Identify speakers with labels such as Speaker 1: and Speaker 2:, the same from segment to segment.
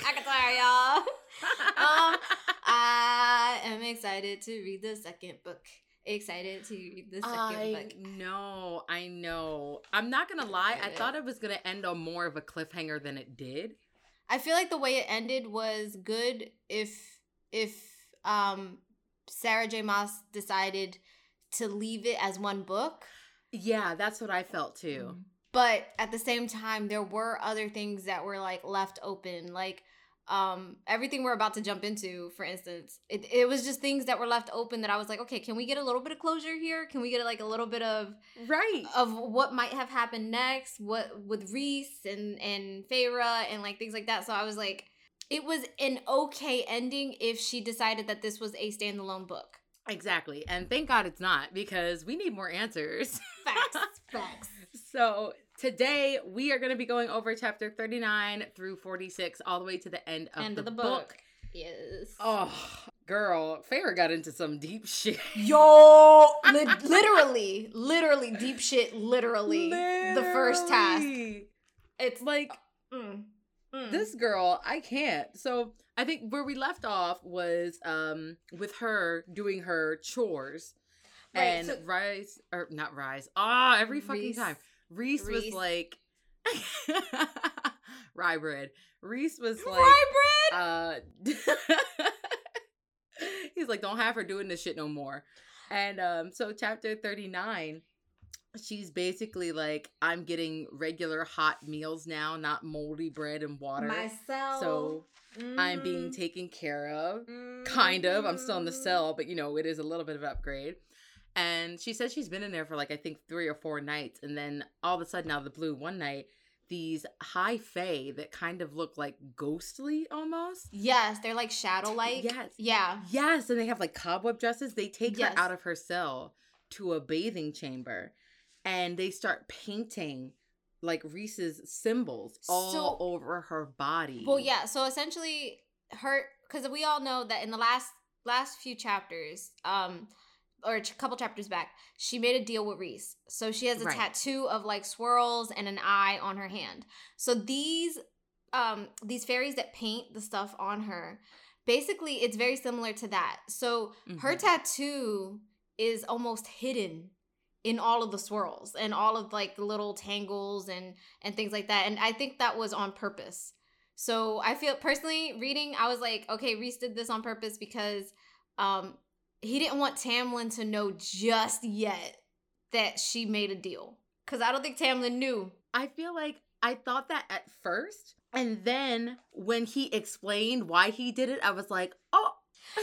Speaker 1: ACOTAR, y'all. Um, I am excited to read the second book. Excited to read the second
Speaker 2: I
Speaker 1: book.
Speaker 2: know, I know. I'm not gonna lie. I thought it was gonna end on more of a cliffhanger than it did.
Speaker 1: I feel like the way it ended was good if if um Sarah J. Maas decided to leave it as one book.
Speaker 2: Yeah, that's what I felt too.
Speaker 1: But at the same time, there were other things that were like left open. Like um everything we're about to jump into, for instance. It it was just things that were left open that I was like, okay, can we get a little bit of closure here? Can we get like a little bit of
Speaker 2: Right.
Speaker 1: of what might have happened next, what with Rhys and and Feyre and like things like that. So I was like, it was an okay ending if she decided that this was a standalone book.
Speaker 2: Exactly. And thank God it's not because we need more answers.
Speaker 1: Facts, facts.
Speaker 2: So today we are going to be going over chapter 39 through 46 all the way to the end of,
Speaker 1: End
Speaker 2: the,
Speaker 1: of the
Speaker 2: book.
Speaker 1: book. Yes.
Speaker 2: Oh, girl, Feyre got into some deep shit.
Speaker 1: Yo, li- literally, literally deep shit. Literally, the first task. It's
Speaker 2: Like
Speaker 1: mm, mm.
Speaker 2: this girl, I can't. So I think where we left off was um with her doing her chores.
Speaker 1: Right,
Speaker 2: and
Speaker 1: so-
Speaker 2: Rise or not Rise. Ah, every fucking
Speaker 1: Rhys.
Speaker 2: time. Rhys, was like rye bread. Rhys was like
Speaker 1: Rye bread.
Speaker 2: uh he's like don't have her doing this shit no more and um so chapter 39 she's basically like i'm getting regular hot meals now not moldy bread and water
Speaker 1: Myself.
Speaker 2: so i'm being
Speaker 1: Mm,
Speaker 2: taken care of
Speaker 1: mm,
Speaker 2: kind of i'm still in the
Speaker 1: mm.
Speaker 2: cell but you know it is a little bit of upgrade and she said she's been in there for like i think three or four nights and then all of a sudden out of the blue one night these high fae that kind of look like ghostly almost
Speaker 1: Yes, they're like shadow like.
Speaker 2: Yes.
Speaker 1: Yeah.
Speaker 2: Yes, and they have like cobweb dresses. They take
Speaker 1: Yes.
Speaker 2: her out of her cell to a bathing chamber and they start painting like Rhys's symbols all
Speaker 1: So-
Speaker 2: over her body.
Speaker 1: Well, yeah. So essentially, her because we all know that in the last last few chapters, um, or a couple chapters back, she made a deal with Rhys. So she has a
Speaker 2: Right.
Speaker 1: tattoo of like swirls and an eye on her hand. So these um these fairies that paint the stuff on her, basically, it's very similar to that. So her
Speaker 2: Mhm.
Speaker 1: tattoo is almost hidden in all of the swirls and all of like the little tangles and and things like that and i think that was on purpose so i feel personally reading i was like okay rhys did this on purpose because um he didn't want tamlin to know just yet that she made a deal because i don't think tamlin knew
Speaker 2: I feel like I thought that at first. And then when he explained why he did it, I was like, oh.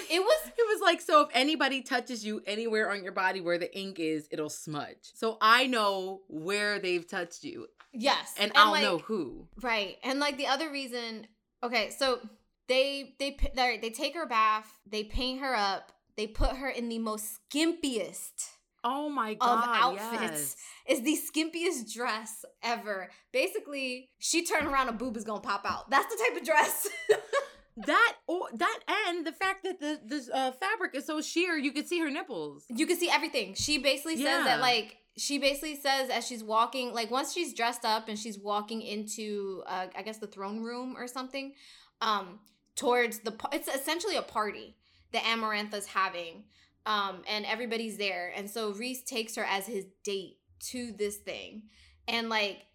Speaker 1: It was-
Speaker 2: It was like, so if anybody touches you anywhere on your body where the ink is, it'll smudge. So I know where they've touched you.
Speaker 1: yes
Speaker 2: And, I'll
Speaker 1: like,
Speaker 2: know who.
Speaker 1: Right. And like the other reason, okay, so they they they they take her bath, they paint her up, they put her in the most skimpiest
Speaker 2: Oh my
Speaker 1: of
Speaker 2: god.
Speaker 1: outfits.
Speaker 2: yes.
Speaker 1: It's the skimpiest dress ever. Basically, she turn around a boob is gonna pop out. That's the type of dress.
Speaker 2: That or that and the fact that the the uh, fabric is so sheer, you could see her nipples.
Speaker 1: you could see everything. She basically says
Speaker 2: Yeah.
Speaker 1: that like she basically says as she's walking, like once she's dressed up and she's walking into uh, I guess the throne room or something, um, towards the it's essentially a party that Amarantha's having, um, and everybody's there, and so Rhys takes her as his date to this thing, and like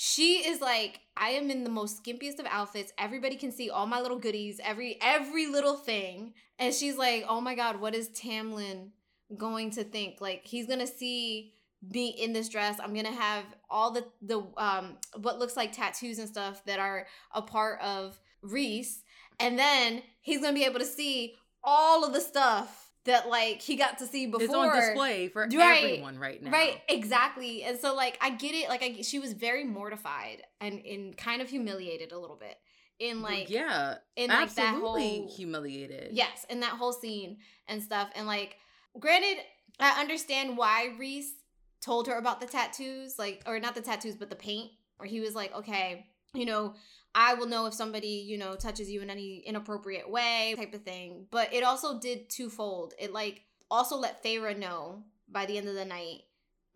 Speaker 1: she is like I am in the most skimpiest of outfits. Everybody can see all my little goodies, every every little thing, and she's like, oh my god, what is Tamlin? going to think like he's gonna see me in this dress i'm gonna have all the the um what looks like tattoos and stuff that are a part of rhys and then he's gonna be able to see all of the stuff that like he got to see before
Speaker 2: It's on display for
Speaker 1: Right.
Speaker 2: everyone right now.
Speaker 1: Right, exactly. And so like I get it, like I she was very mortified and and kind of humiliated a little bit in like
Speaker 2: yeah,
Speaker 1: in like that
Speaker 2: absolutely
Speaker 1: whole
Speaker 2: humiliated.
Speaker 1: Yes, in that whole scene and stuff. And like, granted, I understand why Rhys told her about the tattoos, like, or not the tattoos, but the paint, where he was like, okay, you know, I will know if somebody, you know, touches you in any inappropriate way, type of thing. But it also did twofold. It like also let Feyre know by the end of the night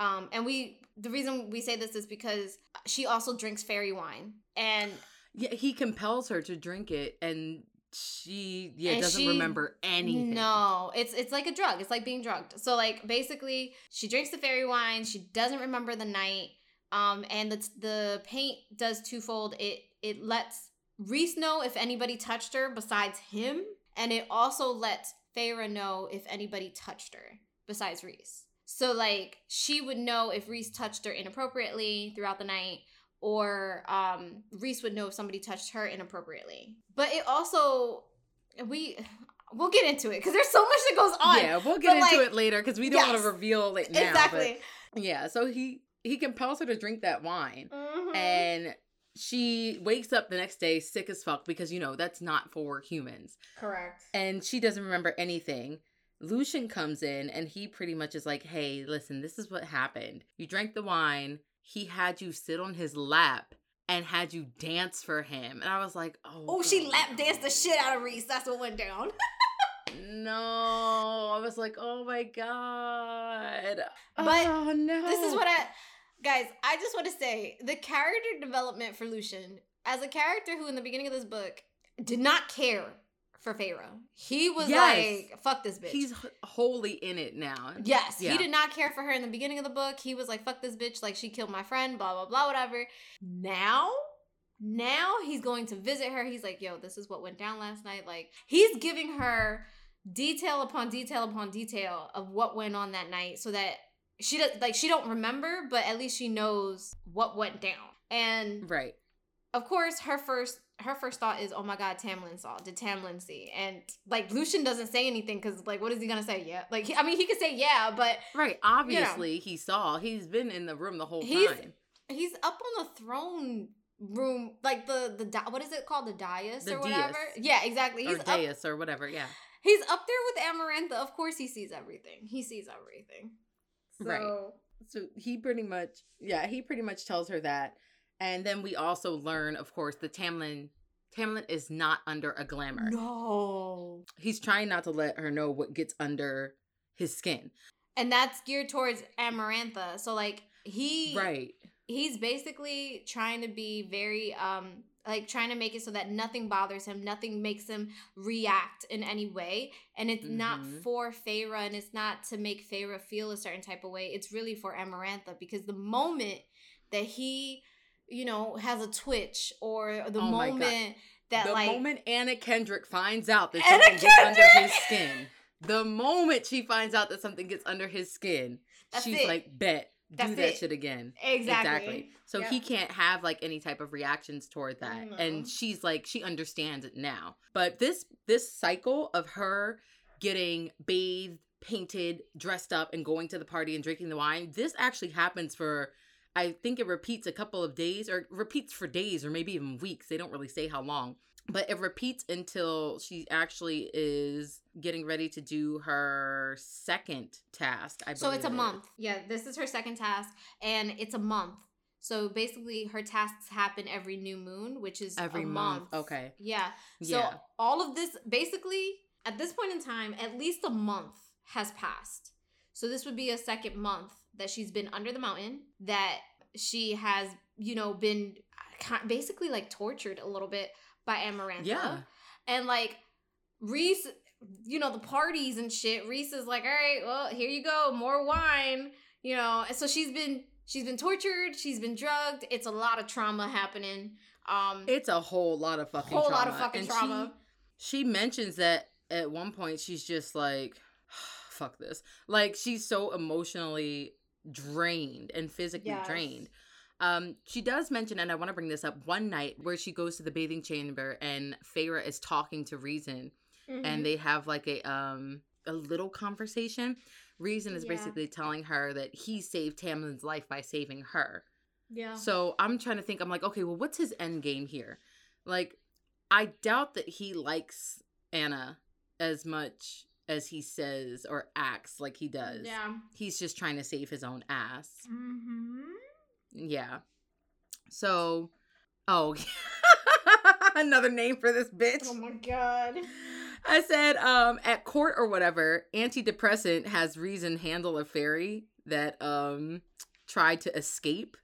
Speaker 1: Um, and we the reason we say this is because she also drinks fairy wine, and
Speaker 2: Yeah, he compels her to drink it, and she yeah
Speaker 1: And
Speaker 2: doesn't
Speaker 1: she-
Speaker 2: remember anything.
Speaker 1: No, it's it's like a drug. It's like being drugged. So like basically, she drinks the fairy wine. She doesn't remember the night. Um, and the the paint does twofold. It it lets Rhys know if anybody touched her besides him, and it also lets Feyre know if anybody touched her besides Rhys. So like she would know if Rhys touched her inappropriately throughout the night, or um Rhys would know if somebody touched her inappropriately. But it also we we'll get into it because there's so much that goes on.
Speaker 2: Yeah, we'll get
Speaker 1: But,
Speaker 2: into
Speaker 1: like,
Speaker 2: it later because we don't want to reveal it now.
Speaker 1: exactly.
Speaker 2: But yeah, so he he compels her to drink that wine,
Speaker 1: Mhm.
Speaker 2: and she wakes up the next day sick as fuck because you know that's not for humans,
Speaker 1: Correct.
Speaker 2: and she doesn't remember anything. Lucien comes in and he pretty much is like, "Hey, listen, this is what happened. You drank the wine. He had you sit on his lap." And had you dance for him, and I was like, "Oh,
Speaker 1: Oh, she lap danced the shit out of Rhys. That's what went down.
Speaker 2: No, I was like, oh my god.
Speaker 1: But
Speaker 2: oh no.
Speaker 1: This is what I, guys. I just want to say the character development for Lucien as a character who, in the beginning of this book, did not care for Feyre. He was
Speaker 2: Yes.
Speaker 1: like, "Fuck this bitch."
Speaker 2: He's wholly in it now.
Speaker 1: Yes,
Speaker 2: Yeah.
Speaker 1: he did not care for her in the beginning of the book. He was like, fuck this bitch, like she killed my friend, blah, blah, blah, whatever. Now, now he's going to visit her. He's like, yo, this is what went down last night. Like, he's giving her detail upon detail upon detail of what went on that night so that she does like she don't remember, but at least she knows what went down. And
Speaker 2: Right.
Speaker 1: of course, her first her first thought is, "Oh my God, Tamlin saw. Did Tamlin see?" And like Lucien doesn't say anything because like, what is he gonna say? Yeah, like he- I mean, he could say yeah, but
Speaker 2: Right. Obviously, he saw. He's been in the room the whole
Speaker 1: He's-
Speaker 2: time.
Speaker 1: he's up on the throne room, like the the di- what is it called, the dais
Speaker 2: The
Speaker 1: or whatever?
Speaker 2: dais.
Speaker 1: Yeah, exactly. He's
Speaker 2: or
Speaker 1: up.
Speaker 2: dais or whatever. Yeah.
Speaker 1: He's up there with Amarantha. Of course, he sees everything. He sees everything.
Speaker 2: Right.
Speaker 1: So-
Speaker 2: So he pretty much, yeah, he pretty much tells her that, and then we also learn, of course, that Tamlin, Tamlin is not under a glamour.
Speaker 1: No.
Speaker 2: He's trying not to let her know what gets under his skin.
Speaker 1: And that's geared towards Amarantha. So like he
Speaker 2: Right.
Speaker 1: he's basically trying to be very um like trying to make it so that nothing bothers him, nothing makes him react in any way. And it's not
Speaker 2: Mhm.
Speaker 1: for Feyre and it's not to make Feyre feel a certain type of way. It's really for Amarantha because the moment that he, you know, has a twitch or the
Speaker 2: Oh
Speaker 1: moment that
Speaker 2: the
Speaker 1: like
Speaker 2: moment Anna Kendrick finds out that
Speaker 1: Anna
Speaker 2: something gets under his skin, the moment she finds out that something gets under his skin,
Speaker 1: That's
Speaker 2: she's
Speaker 1: it.
Speaker 2: like, bet, do
Speaker 1: That's
Speaker 2: that
Speaker 1: it.
Speaker 2: shit again.
Speaker 1: exactly.
Speaker 2: So
Speaker 1: Yeah.
Speaker 2: he can't have like any type of reactions toward that.
Speaker 1: No.
Speaker 2: And she's like, she understands it now. But this this cycle of her getting bathed, painted, dressed up, and going to the party and drinking the wine, this actually happens for I think it repeats a couple of days or repeats for days or maybe even weeks. They don't really say how long. But it repeats until she actually is getting ready to do her second task. I
Speaker 1: So it's a
Speaker 2: believe it is.
Speaker 1: month. Yeah, this is her second task, and it's a month. So basically, her tasks happen every new moon, which is
Speaker 2: Every
Speaker 1: a
Speaker 2: month. Okay.
Speaker 1: Yeah. So
Speaker 2: Yeah.
Speaker 1: all of this, basically, at this point in time, at least a month has passed. So this would be a second month that she's been under the mountain, that she has, you know, been basically like tortured a little bit by Amarantha.
Speaker 2: Yeah.
Speaker 1: And like Rhys, you know, the parties and shit, Rhys is like, all right, well, here you go, more wine, you know. And so she's been she's been tortured, she's been drugged. It's a lot of trauma happening. Um
Speaker 2: It's a whole lot of fucking
Speaker 1: Whole
Speaker 2: trauma.
Speaker 1: lot of fucking
Speaker 2: And
Speaker 1: trauma.
Speaker 2: She, she mentions that at one point she's just like, fuck this. Like she's so emotionally drained and physically
Speaker 1: Yes.
Speaker 2: drained. Um, she does mention, and I want to bring this up, one night where she goes to the bathing chamber and Feyre is talking to Rhysand
Speaker 1: mhm.
Speaker 2: and they have like a um a little conversation. Rhysand is
Speaker 1: Yeah.
Speaker 2: basically telling her that he saved Tamlin's life by saving her.
Speaker 1: yeah.
Speaker 2: So I'm trying to think. I'm like, okay, well, what's his end game here? Like, I doubt that he likes Anna as much as he says or acts like he does.
Speaker 1: Yeah.
Speaker 2: He's just trying to save his own ass.
Speaker 1: Mm-hmm.
Speaker 2: Yeah. So, oh, another name for this bitch.
Speaker 1: Oh my god.
Speaker 2: I said, um, at court or whatever, antidepressant has Rhysand handle a fairy that um tried to escape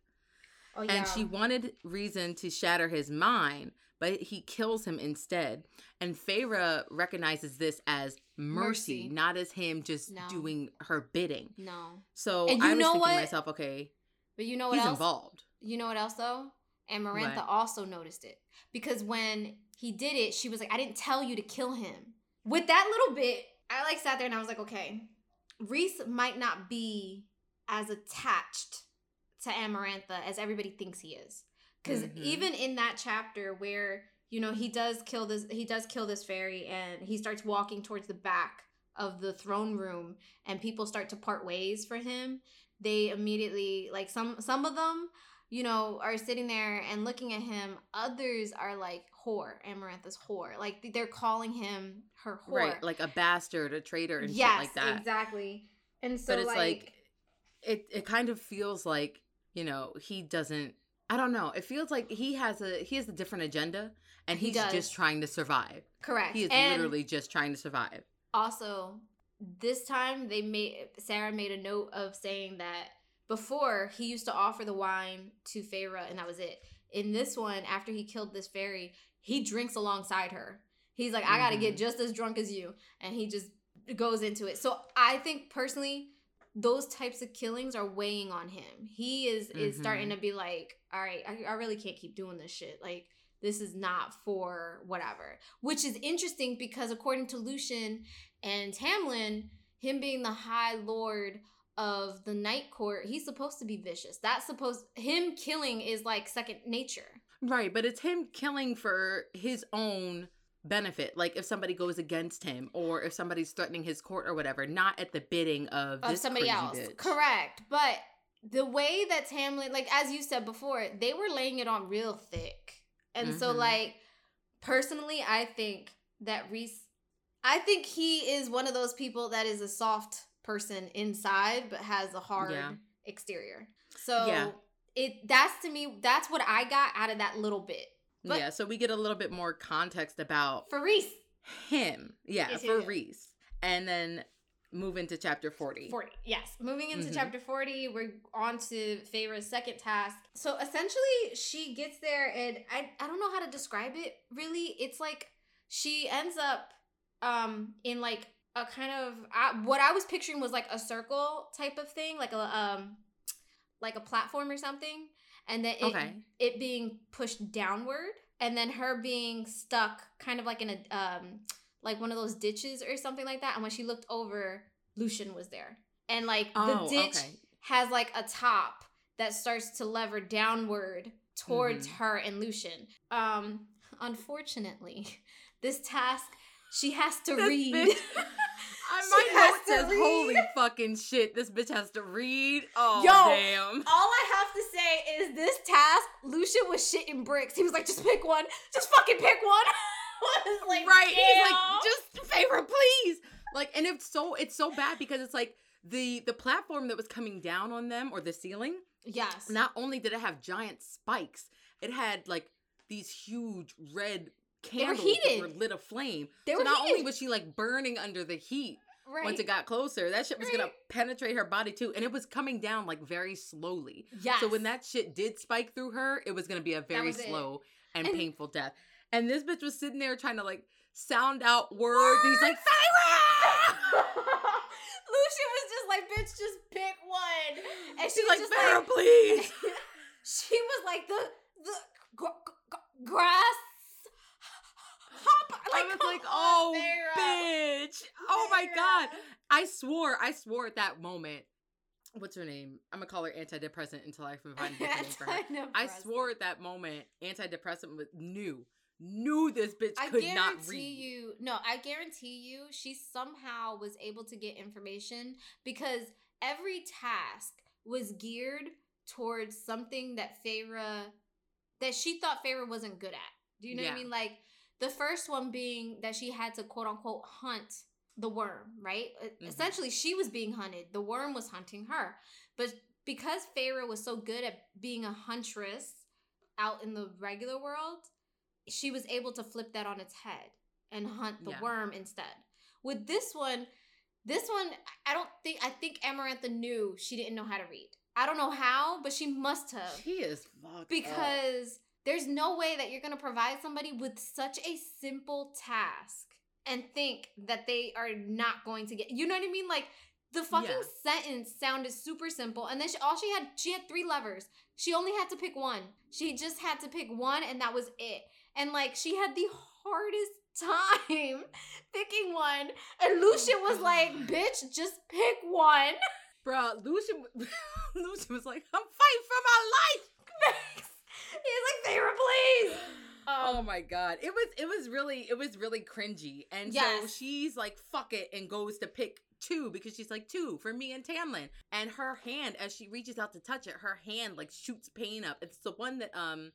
Speaker 1: Oh
Speaker 2: and she wanted Rhysand to shatter his mind but he kills him instead and Feyre recognizes this as mercy,
Speaker 1: Mercy.
Speaker 2: not as him just
Speaker 1: No.
Speaker 2: doing her bidding
Speaker 1: no.
Speaker 2: so
Speaker 1: And you
Speaker 2: i was
Speaker 1: know
Speaker 2: thinking
Speaker 1: what?
Speaker 2: myself okay
Speaker 1: But you know what
Speaker 2: he's
Speaker 1: else?
Speaker 2: involved
Speaker 1: You know what else though? Amarantha
Speaker 2: What?
Speaker 1: also noticed it because when he did it, she was like, "I didn't tell you to kill him." With that little bit, I like sat there and I was like, "Okay, Rhys might not be as attached to Amarantha as everybody thinks he is." Because
Speaker 2: Mhm.
Speaker 1: even in that chapter where you know he does kill this, he does kill this fairy, and he starts walking towards the back of the throne room, and people start to part ways for him. They immediately like some some of them you know, are sitting there and looking at him. Others are like whore, Amarantha's whore. Like they're calling him her whore.
Speaker 2: right like a bastard a traitor and
Speaker 1: yes,
Speaker 2: shit like that
Speaker 1: exactly. And so
Speaker 2: but it's
Speaker 1: like,
Speaker 2: like, it it kind of feels like you know he doesn't i don't know it feels like he has a he has a different agenda and he's
Speaker 1: does.
Speaker 2: just trying to survive
Speaker 1: correct.
Speaker 2: he is
Speaker 1: and
Speaker 2: literally just trying to survive
Speaker 1: also this time they made Sarah made a note of saying that before he used to offer the wine to Feyre and that was it. In this one, after he killed this fairy, he drinks alongside her. He's like, I gotta get
Speaker 2: Mhm.
Speaker 1: just as drunk as you. And he just goes into it. So I think personally, those types of killings are weighing on him. He is is starting
Speaker 2: Mhm.
Speaker 1: to be like, all right, I, I really can't keep doing this shit. Like this is not for whatever. Which is interesting because according to Lucien and Tamlin, him being the High Lord of the Night Court, he's supposed to be vicious. That's supposed him killing is like second nature.
Speaker 2: right but it's him killing for his own benefit like if somebody goes against him or if somebody's threatening his court or whatever not at the bidding of,
Speaker 1: Of
Speaker 2: this
Speaker 1: somebody else.
Speaker 2: bitch.
Speaker 1: Correct. But the way that Tamlin, like as you said before, they were laying it on real thick. And so
Speaker 2: Mhm.
Speaker 1: like personally, I think that Rhys I think he is one of those people that is a soft person inside but has a hard
Speaker 2: Yeah.
Speaker 1: exterior. So
Speaker 2: Yeah.
Speaker 1: it that's to me that's what I got out of that little bit. But-
Speaker 2: yeah so we get a little bit more context about
Speaker 1: Faris.
Speaker 2: Him yeah for rhys and then move into chapter 40
Speaker 1: 40. Yes. Moving into
Speaker 2: Mhm.
Speaker 1: chapter 40, we're on to Feyre's second task. So essentially, she gets there, and I, I don't know how to describe it really. It's like she ends up um in like a kind of I, what I was picturing was like a circle type of thing, like a um like a platform or something, and then it,
Speaker 2: Okay.
Speaker 1: it being pushed downward, and then her being stuck kind of like in a um like one of those ditches or something like that. And when she looked over, Lucien was there. And like the
Speaker 2: Oh,
Speaker 1: ditch
Speaker 2: okay.
Speaker 1: has like a top that starts to lever downward towards
Speaker 2: Mhm.
Speaker 1: her and Lucien. Um unfortunately, this task she has to
Speaker 2: This
Speaker 1: read.
Speaker 2: bitch- my
Speaker 1: has
Speaker 2: note says,
Speaker 1: read.
Speaker 2: "Holy fucking shit! This bitch has to read." Oh
Speaker 1: Yo,
Speaker 2: damn!
Speaker 1: All I have to say is this task, Lucien was shitting bricks. He was like, just pick one. Just fucking pick one. I was like,
Speaker 2: right? He's like, "Just Feyre, please." Like, and it's so it's so bad because it's like the the platform that was coming down on them or the ceiling.
Speaker 1: Yes.
Speaker 2: Not only did it have giant spikes, it had like these huge red
Speaker 1: They were
Speaker 2: candles that
Speaker 1: heated.
Speaker 2: were lit aflame.
Speaker 1: They
Speaker 2: so
Speaker 1: were
Speaker 2: not only was she like burning under the heat,
Speaker 1: right.
Speaker 2: once it got closer, that shit was gonna penetrate her body too. And it was coming down like very slowly.
Speaker 1: yes.
Speaker 2: So when that shit did spike through her, it was gonna be a very slow and,
Speaker 1: And-
Speaker 2: painful death. And this bitch was sitting there trying to like sound out words. And he's like, Feyre!
Speaker 1: Lucien was just like, bitch, just pick one. And she
Speaker 2: She's
Speaker 1: was
Speaker 2: like, Feyre,
Speaker 1: like,
Speaker 2: please.
Speaker 1: she was like, the, the gr- gr- grass
Speaker 2: I was like, oh,
Speaker 1: Feyre.
Speaker 2: bitch. Oh my God. I swore, I swore at that moment. What's her name? I'm gonna call her antidepressant until I can find a name for her. I swore at that moment, antidepressant was knew, knew this bitch could not read.
Speaker 1: you. No, I guarantee you, she somehow was able to get information because every task was geared towards something that Feyre that she thought Feyre wasn't good at. Do you know what I mean? Like the first one being that she had to quote unquote hunt the worm, right?
Speaker 2: Mhm.
Speaker 1: Essentially, she was being hunted. The worm was hunting her. But because Feyre was so good at being a huntress out in the regular world, she was able to flip that on its head and hunt the
Speaker 2: Yeah.
Speaker 1: worm instead. With this one, This one, I don't think. I think Amarantha knew she didn't know how to read. I don't know how, but she must have.
Speaker 2: She is fucked up.
Speaker 1: There's no way that you're going to provide somebody with such a simple task and think that they are not going to get you know what i mean? Like the fucking
Speaker 2: Yeah.
Speaker 1: sentence sounded super simple and then she, all she had she had three levers. She only had to pick one. She just had to pick one and that was it. And like she had the hardest time picking one and lucien oh was like bitch just pick one.
Speaker 2: Bruh, Lucien, Lucien was like, I'm fighting for my life.
Speaker 1: he's like Feyre please
Speaker 2: oh my god, it was it was really it was really cringy, and so she's like, "Fuck it," and goes to pick two because she's like two for me and Tamlin, and her hand as she reaches out to touch it, her hand like shoots pain up. It's the one that um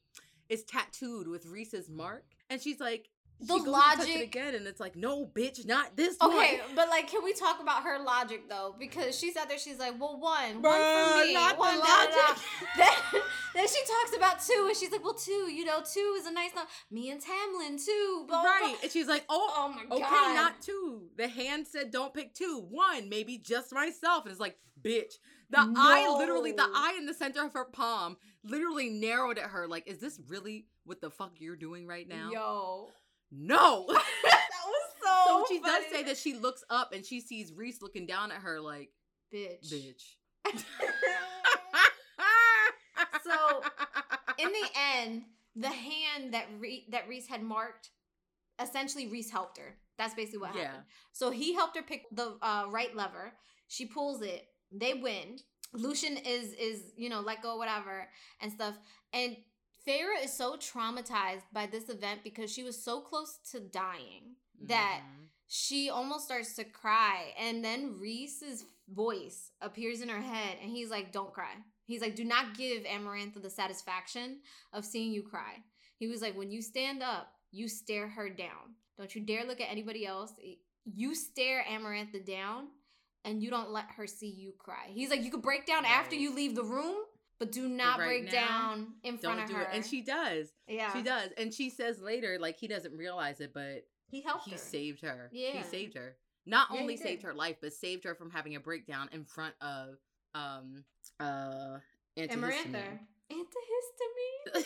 Speaker 2: is tattooed with Rhys's mark, and she's like.
Speaker 1: The
Speaker 2: she goes to touch it
Speaker 1: logic-
Speaker 2: again, and it's like, no, bitch, not this
Speaker 1: Okay,
Speaker 2: one.
Speaker 1: but like, can we talk about her logic though? Because she's out there, she's like, well, one, one for me,
Speaker 2: not the
Speaker 1: one, da, da, da.
Speaker 2: logic.
Speaker 1: Then, then she talks about two, and she's like, well, two, you know, two is a nice number. Me and Tamlin, two, blah, blah,
Speaker 2: right, and she's like, oh,
Speaker 1: Oh my
Speaker 2: Okay,
Speaker 1: god.
Speaker 2: not two. The hand said don't pick two. One, maybe just myself. And it's like, bitch. The eye, literally, the eye in the center of her palm, literally narrowed at her. Like, is this really what the fuck you're doing right now?
Speaker 1: Yo,
Speaker 2: No.
Speaker 1: that was so.
Speaker 2: so she does say that she looks up and she sees Rhys looking down at her like,
Speaker 1: bitch.
Speaker 2: bitch.
Speaker 1: So, In the end, the hand that Re- that Rhys had marked, essentially Rhys helped her. That's basically what
Speaker 2: Yeah.
Speaker 1: happened. So he helped her pick the uh, right lever. She pulls it. They win. Lucien is is you know let go whatever and stuff. And Feyre is so traumatized by this event because she was so close to dying that
Speaker 2: Mhm.
Speaker 1: she almost starts to cry and then rhys's voice appears in her head and he's like don't cry. He's like do not give amarantha the satisfaction of seeing you cry. He was like when you stand up you stare her down. Don't you dare look at anybody else. You stare amarantha down and you don't let her see you cry. He's like you could break down after you leave the room but do not
Speaker 2: right
Speaker 1: break
Speaker 2: now,
Speaker 1: down in front
Speaker 2: Don't
Speaker 1: of
Speaker 2: do
Speaker 1: her
Speaker 2: it. And she does.
Speaker 1: yeah
Speaker 2: She does. And she says later, like, he doesn't realize it, but
Speaker 1: he helped
Speaker 2: he
Speaker 1: her
Speaker 2: saved her.
Speaker 1: Yeah.
Speaker 2: He saved her. Not
Speaker 1: Yeah,
Speaker 2: only saved her life, but saved her from having a breakdown in front of um uh antihistamine.
Speaker 1: antihistamine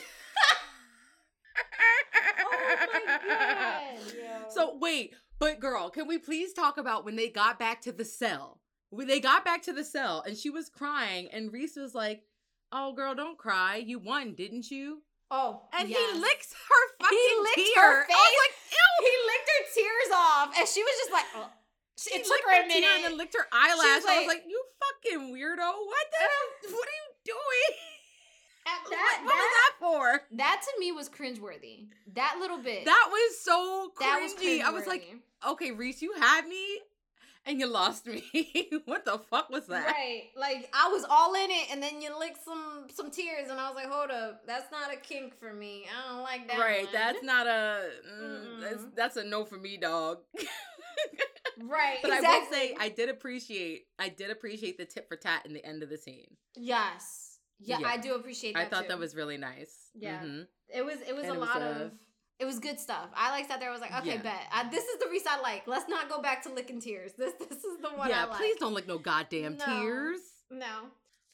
Speaker 1: Oh my god. yo.
Speaker 2: so wait, but girl, can we please talk about when they got back to the cell? When they got back to the cell and she was crying and Rhys was like, "Oh girl, don't cry. You won, didn't you?"
Speaker 1: oh,
Speaker 2: And
Speaker 1: yes.
Speaker 2: he licks her fucking face.
Speaker 1: he licked
Speaker 2: tear.
Speaker 1: her
Speaker 2: I was like, ew.
Speaker 1: he licked her tears off, and she was just like, oh.
Speaker 2: She
Speaker 1: it took
Speaker 2: licked
Speaker 1: her a minute.
Speaker 2: and then licked her eyelash. I was
Speaker 1: like-
Speaker 2: like, "You fucking weirdo! What the? what are you doing?
Speaker 1: At
Speaker 2: what,
Speaker 1: that,
Speaker 2: was that for?"
Speaker 1: that to me was cringeworthy. That little bit.
Speaker 2: That was so cringy.
Speaker 1: that was
Speaker 2: I was like, okay, Rhys, you had me and you lost me. what the fuck was that?
Speaker 1: Right, like I was all in it, and then you licked some some tears, and I was like, "Hold up, that's not a kink for me. I don't like that."
Speaker 2: Right,
Speaker 1: one."
Speaker 2: that's not a mm, that's that's a no for me, dog.
Speaker 1: right.
Speaker 2: but
Speaker 1: exactly.
Speaker 2: I will say I did appreciate I did appreciate the tit for tat in the end of the scene.
Speaker 1: yes, yeah,
Speaker 2: Yeah.
Speaker 1: I do appreciate. that
Speaker 2: I thought
Speaker 1: too.
Speaker 2: that was really nice.
Speaker 1: Yeah.
Speaker 2: Mhm.
Speaker 1: It was it was
Speaker 2: And
Speaker 1: a
Speaker 2: it was,
Speaker 1: lot
Speaker 2: uh,
Speaker 1: of it was good stuff. I like sat there. I was like, okay,
Speaker 2: Yeah.
Speaker 1: bet I, this is the Rhys I like. Let's not go back to licking tears. This this is the one
Speaker 2: yeah,
Speaker 1: I like.
Speaker 2: please don't lick no goddamn
Speaker 1: No.
Speaker 2: tears.
Speaker 1: No.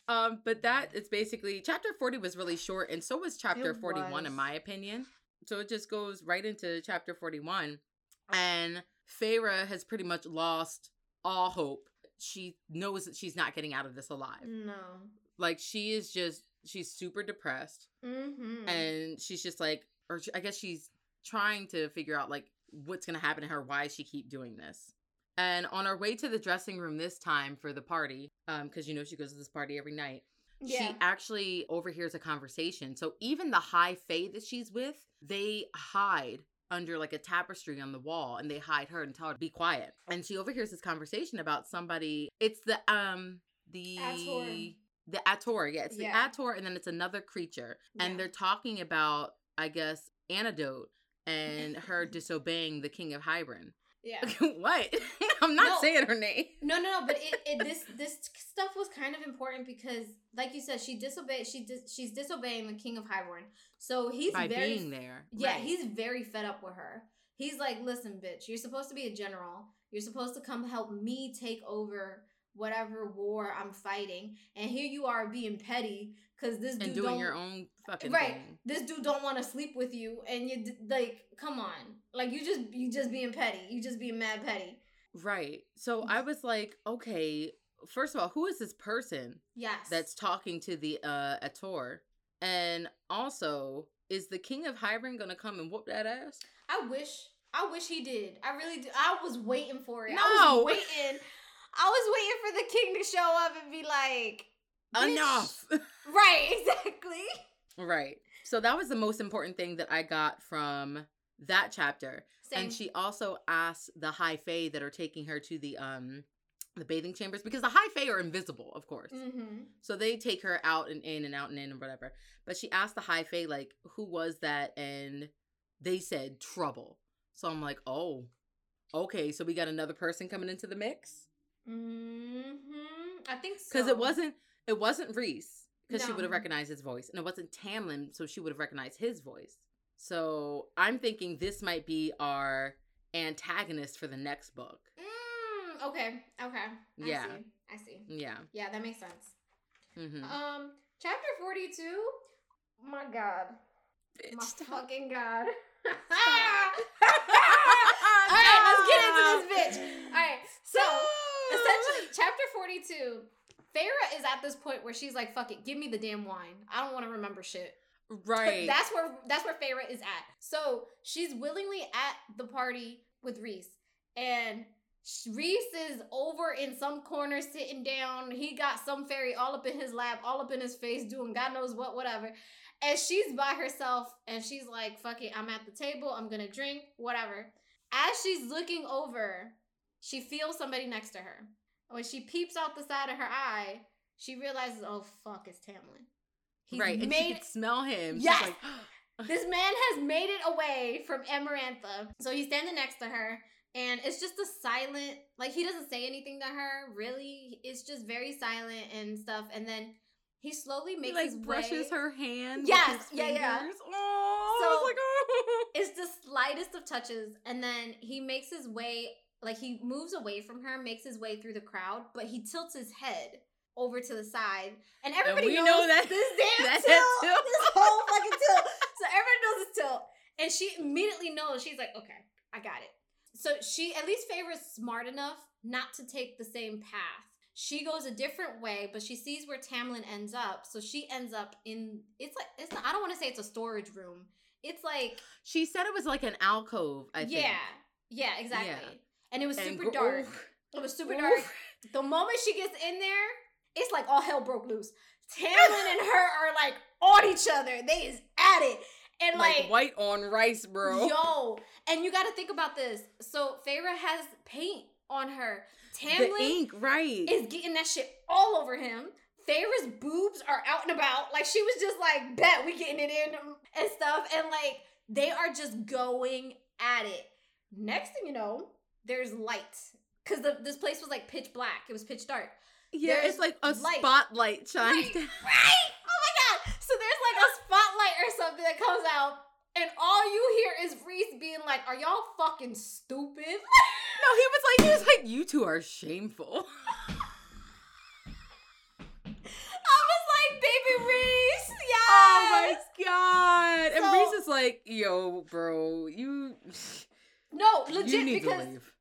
Speaker 2: Um, but that is basically chapter 40 was really short, and so was chapter
Speaker 1: It
Speaker 2: 41, in my opinion. So it just goes right into chapter 41. And Feyre has pretty much lost all hope. She knows that she's not getting out of this alive.
Speaker 1: No.
Speaker 2: Like she is just she's super depressed.
Speaker 1: Mm-hmm.
Speaker 2: And she's just like, or I guess she's trying to figure out like what's gonna happen to her, why she keep doing this. And on her way to the dressing room this time for the party, um, because you know she goes to this party every night
Speaker 1: yeah.
Speaker 2: she actually overhears a conversation. So even the high fae that she's with, they hide under like a tapestry on the wall and they hide her and tell her to be quiet. And she overhears this conversation about somebody. It's the um the
Speaker 1: Attor.
Speaker 2: the Attor, yeah, it's the
Speaker 1: Yeah.
Speaker 2: Attor, and then it's another creature.
Speaker 1: Yeah.
Speaker 2: And they're talking about, I guess, Antidote and her disobeying the King of Hybern.
Speaker 1: yeah.
Speaker 2: what? I'm not
Speaker 1: No.
Speaker 2: saying her name.
Speaker 1: No, no, no. But it, it this this stuff was kind of important because, like you said, she disobeyed. She dis, she's disobeying the king of Hybern. So he's
Speaker 2: By
Speaker 1: very
Speaker 2: being there.
Speaker 1: Yeah,
Speaker 2: Right.
Speaker 1: he's very fed up with her. He's like, listen, bitch, you're supposed to be a general. You're supposed to come help me take over whatever war I'm fighting. And here you are being petty because this dude
Speaker 2: and doing
Speaker 1: don't,
Speaker 2: your own fucking
Speaker 1: right.
Speaker 2: thing.
Speaker 1: This dude don't want to sleep with you, and you like, come on, like you just you just being petty. You just being mad petty.
Speaker 2: Right. So I was like, okay, first of all, who is this person
Speaker 1: Yes,
Speaker 2: that's talking to the uh Attor? And also, is the king of Hybern gonna come and whoop that ass?
Speaker 1: I wish. I wish he did. I really do. I was waiting for it. I
Speaker 2: No.
Speaker 1: was waiting. I was waiting for the king to show up and be like,
Speaker 2: Enough.
Speaker 1: Right, exactly.
Speaker 2: right. So that was the most important thing that I got from that chapter.
Speaker 1: Same.
Speaker 2: And she also asked the high fae that are taking her to the um the bathing chambers because the high fae are invisible, of course.
Speaker 1: mm-hmm.
Speaker 2: So they take her out and in and out and in and whatever. But she asked the high fae like, "Who was that?" And they said trouble. So I'm like, "Oh, okay. So we got another person coming into the mix
Speaker 1: Mm-hmm. I think so.
Speaker 2: because it wasn't it wasn't Reese because she would have recognized his voice, and it wasn't Tamlin, so she would have recognized his voice. So I'm thinking this might be our antagonist for the next book.
Speaker 1: Mm, okay. Okay. I
Speaker 2: Yeah.
Speaker 1: See. I see.
Speaker 2: Yeah.
Speaker 1: Yeah, that makes sense.
Speaker 2: Mm-hmm.
Speaker 1: Um, chapter forty-two. My God. My fucking God. All right, let's get into this bitch. All right, so essentially, chapter 42, Feyre is at this point where she's like, fuck it, give me the damn wine. I don't want to remember shit.
Speaker 2: right.
Speaker 1: That's where that's where Feyre is at. So she's willingly at the party with Rhys. And Rhys is over in some corner sitting down. He got some fairy all up in his lap, all up in his face, doing God knows what, whatever. And she's by herself and she's like, fuck it, I'm at the table, I'm gonna drink, whatever. As she's looking over, she feels somebody next to her. When she peeps out the side of her eye, she realizes, oh fuck, it's Tamlin. He's
Speaker 2: right. And she
Speaker 1: made
Speaker 2: could smell him. She's
Speaker 1: Yes!
Speaker 2: like,
Speaker 1: this man has made it away from Amarantha. So he's standing next to her. And it's just a silent, like he doesn't say anything to her, really. It's just very silent and stuff. And then he slowly
Speaker 2: he
Speaker 1: makes
Speaker 2: like
Speaker 1: his
Speaker 2: brushes
Speaker 1: way.
Speaker 2: her hand.
Speaker 1: Yes, yeah, yeah.
Speaker 2: Oh,
Speaker 1: So-
Speaker 2: like, oh.
Speaker 1: It's the slightest of touches. And then he makes his way, like he moves away from her, makes his way through the crowd, but he tilts his head over to the side. And everybody
Speaker 2: we
Speaker 1: knows
Speaker 2: know that-
Speaker 1: this damn
Speaker 2: that
Speaker 1: tilt,
Speaker 2: tilt.
Speaker 1: this whole fucking tilt. So everybody knows this tilt. And she immediately knows, she's like, okay, I got it. So she, at least Feyre's smart enough not to take the same path. She goes a different way, but she sees where Tamlin ends up. So she ends up in, it's like, it's not, I don't want to say it's a storage room. It's like,
Speaker 2: She said it was like an alcove, I think.
Speaker 1: yeah, yeah, exactly.
Speaker 2: Yeah.
Speaker 1: And it was
Speaker 2: And
Speaker 1: super dark. It was super
Speaker 2: Oof.
Speaker 1: dark. The moment she gets in there, it's like all hell broke loose. Tamlin and her are like on each other. They is at it. And
Speaker 2: Like,
Speaker 1: like,
Speaker 2: white on rice, bro.
Speaker 1: yo, and you got to think about this. So Feyre has paint on her.
Speaker 2: the
Speaker 1: Tamlin
Speaker 2: ink, right.
Speaker 1: is getting that shit all over him. Feyre's boobs are out and about. Like she was just like, bet we getting it in and stuff. And like they are just going at it. Next thing you know, there's light. Cause the, this place was like pitch black. It was pitch dark.
Speaker 2: yeah,
Speaker 1: there's
Speaker 2: it's like a
Speaker 1: light.
Speaker 2: spotlight shines
Speaker 1: Right,
Speaker 2: down.
Speaker 1: right? Oh my god. So there's like a spotlight or something that comes out. And all you hear is Rhys being like, Are y'all fucking stupid?
Speaker 2: No, he was like, he was like, you two are shameful.
Speaker 1: I was like, baby Rhys, yes.
Speaker 2: Oh my god! and Rhys is like, yo, bro, you,
Speaker 1: No, legit
Speaker 2: you need to
Speaker 1: because
Speaker 2: leave.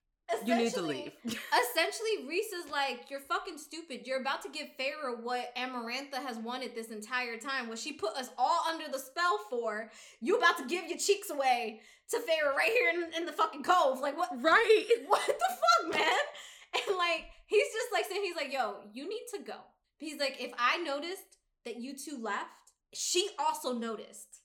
Speaker 2: You need to leave.
Speaker 1: Essentially, Rhys is like, You're fucking stupid. You're about to give Feyre what Amarantha has wanted this entire time. What she put us all under the spell for. You about to give your cheeks away to Feyre right here in, in the fucking cove. Like, what
Speaker 2: right?
Speaker 1: what the fuck, man? And like, he's just like saying, he's like, yo, you need to go. He's like, if I noticed that you two left, she also noticed.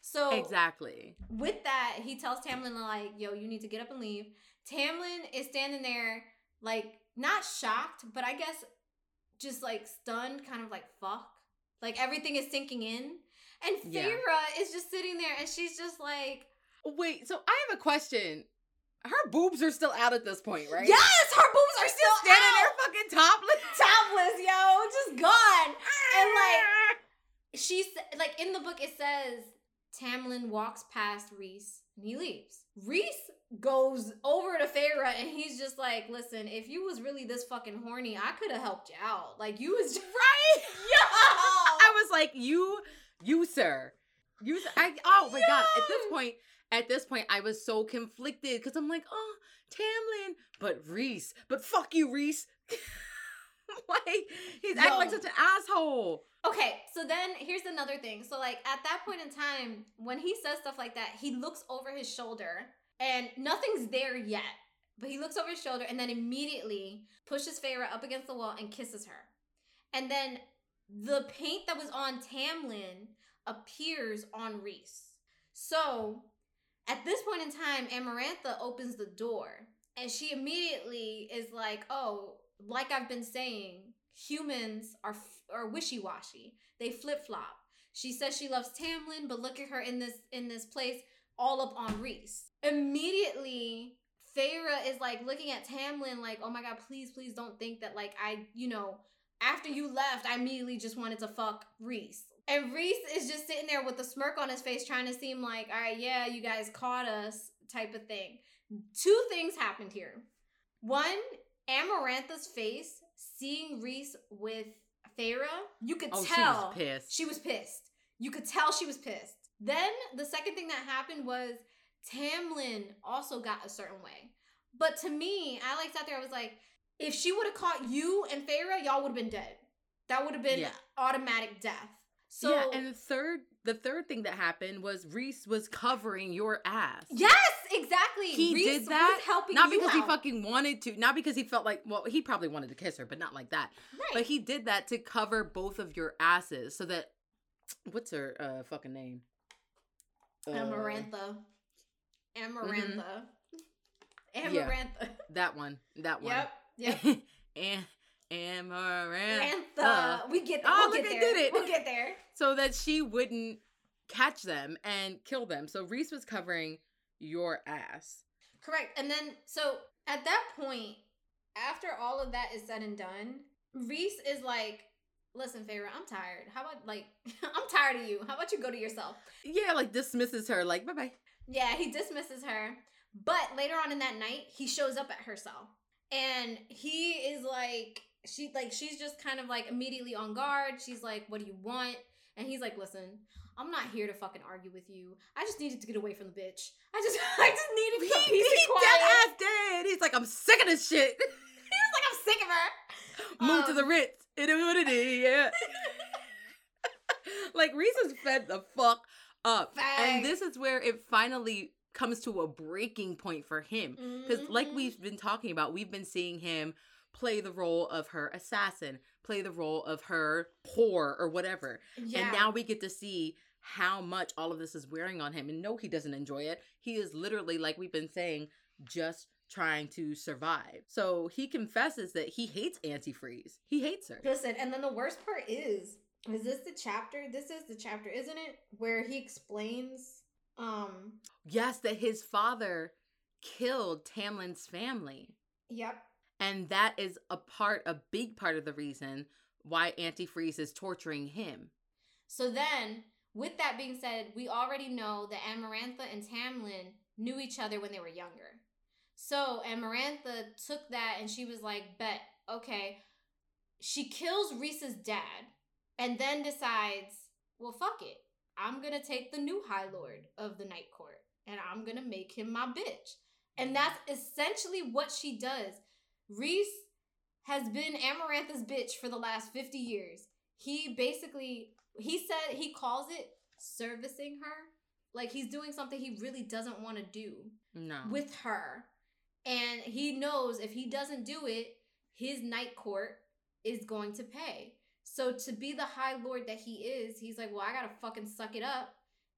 Speaker 1: So
Speaker 2: Exactly.
Speaker 1: with that, he tells Tamlin, like, yo, you need to get up and leave. Tamlin is standing there, like, not shocked, but I guess just like stunned, kind of like, fuck. Like everything is sinking in. And
Speaker 2: Yeah.
Speaker 1: Feyre is just sitting there and she's just like,
Speaker 2: Wait, so I have a question. Her boobs are still out at this point, right?
Speaker 1: Yes, her boobs are still
Speaker 2: standing
Speaker 1: out.
Speaker 2: there fucking topless.
Speaker 1: topless, yo, just gone. And like she's like in the book it says Tamlin walks past Rhys and he leaves. Rhys goes over to Feyre and he's just like, listen, if you was really this fucking horny, I could have helped you out. Like you was just
Speaker 2: Right?
Speaker 1: yo.
Speaker 2: I was like, you, you, sir. You, I, oh my God. At this point, at this point, I was so conflicted because I'm like, oh, Tamlin, but Rhys, but fuck you, Rhys. like, he's acting like such an asshole.
Speaker 1: Okay, so then here's another thing. So like at that point in time, when he says stuff like that, he looks over his shoulder and nothing's there yet. But he looks over his shoulder and then immediately pushes Feyre up against the wall and kisses her. And then the paint that was on Tamlin appears on Rhys. So at this point in time, Amarantha opens the door and she immediately is like, "Oh, like I've been saying, humans are are wishy-washy. They flip-flop." She says she loves Tamlin, but look at her in this in this place all up on Rhys. Immediately, Feyre is like looking at Tamlin like, "Oh my god, please please don't think that like I, you know, after you left, I immediately just wanted to fuck Rhys." And Rhys is just sitting there with a smirk on his face trying to seem like, "All right, yeah, you guys caught us." type of thing. Two things happened here. One, Amarantha's face, seeing Rhys with Feyre, you could
Speaker 2: Oh,
Speaker 1: tell
Speaker 2: she was pissed.
Speaker 1: she was pissed. You could tell she was pissed. Then the second thing that happened was Tamlin also got a certain way. But to me, I like sat there, I was like, if she would have caught you and Feyre, y'all would have been dead. That would have been
Speaker 2: Yeah.
Speaker 1: automatic death. So
Speaker 2: yeah, and the third, the third thing that happened was Rhys was covering your ass.
Speaker 1: Yes, exactly.
Speaker 2: He
Speaker 1: Rhys
Speaker 2: did that,
Speaker 1: was helping
Speaker 2: not because he fucking wanted to, not because he felt like, well, he probably wanted to kiss her, but not like that.
Speaker 1: right.
Speaker 2: But he did that to cover both of your asses so that what's her uh fucking name? Uh,
Speaker 1: Amarantha. Amarantha.
Speaker 2: Mm-hmm. Yeah.
Speaker 1: Amarantha.
Speaker 2: That one. That one.
Speaker 1: Yep. Yep.
Speaker 2: and Amarantha.
Speaker 1: We get there.
Speaker 2: Oh,
Speaker 1: we'll
Speaker 2: look,
Speaker 1: get
Speaker 2: I
Speaker 1: there.
Speaker 2: did it.
Speaker 1: We'll get there.
Speaker 2: So that she wouldn't catch them and kill them. So Rhys was covering your ass.
Speaker 1: Correct. And then, so at that point, after all of that is said and done, Rhys is like, listen, Feyre, I'm tired. How about, like, I'm tired of you. How about you go to yourself?
Speaker 2: Yeah, like dismisses her, like, bye bye.
Speaker 1: Yeah, he dismisses her. But later on in that night, he shows up at her cell. And he is like, she like she's just kind of like immediately on guard. She's like, "What do you want?" And he's like, "Listen, I'm not here to fucking argue with you. I just needed to get away from the bitch. I just I just needed some
Speaker 2: He,
Speaker 1: peace
Speaker 2: he
Speaker 1: and quiet."
Speaker 2: dead ass dead. He's like, I'm sick of this shit.
Speaker 1: He's like, "I'm sick of her."
Speaker 2: Move to
Speaker 1: Um,
Speaker 2: the Ritz. It is what it is. Yeah. like Rhys is fed the fuck up, and this is where it finally comes to a breaking point for him. Because, like
Speaker 1: Mhm.
Speaker 2: we've been talking about, we've been seeing him play the role of her assassin, play the role of her whore or whatever.
Speaker 1: yeah.
Speaker 2: And now we get to see how much all of this is wearing on him. And no, he doesn't enjoy it. He is literally, like we've been saying, just trying to survive. So he confesses that he hates antifreeze. He hates her.
Speaker 1: Listen, and then the worst part is, is this the chapter? This is the chapter, isn't it? Where he explains, um,
Speaker 2: Yes, that his father killed Tamlin's family.
Speaker 1: yep,
Speaker 2: And that is a part, a big part of the reason why antifreeze is torturing him.
Speaker 1: So then, with that being said, we already know that Amarantha and Tamlin knew each other when they were younger. So Amarantha took that and she was like, bet, okay. She kills Rhys's dad and then decides, well, fuck it. I'm gonna take the new High Lord of the Night Court and I'm gonna make him my bitch. And mm. that's essentially what she does. Rhys has been Amarantha's bitch for the last 50 years. He basically he said he calls it servicing her. Like he's doing something he really doesn't want to do
Speaker 2: No.
Speaker 1: with her. And he knows if he doesn't do it, his night court is going to pay. So to be the high lord that he is, he's like, well, I gotta fucking suck it up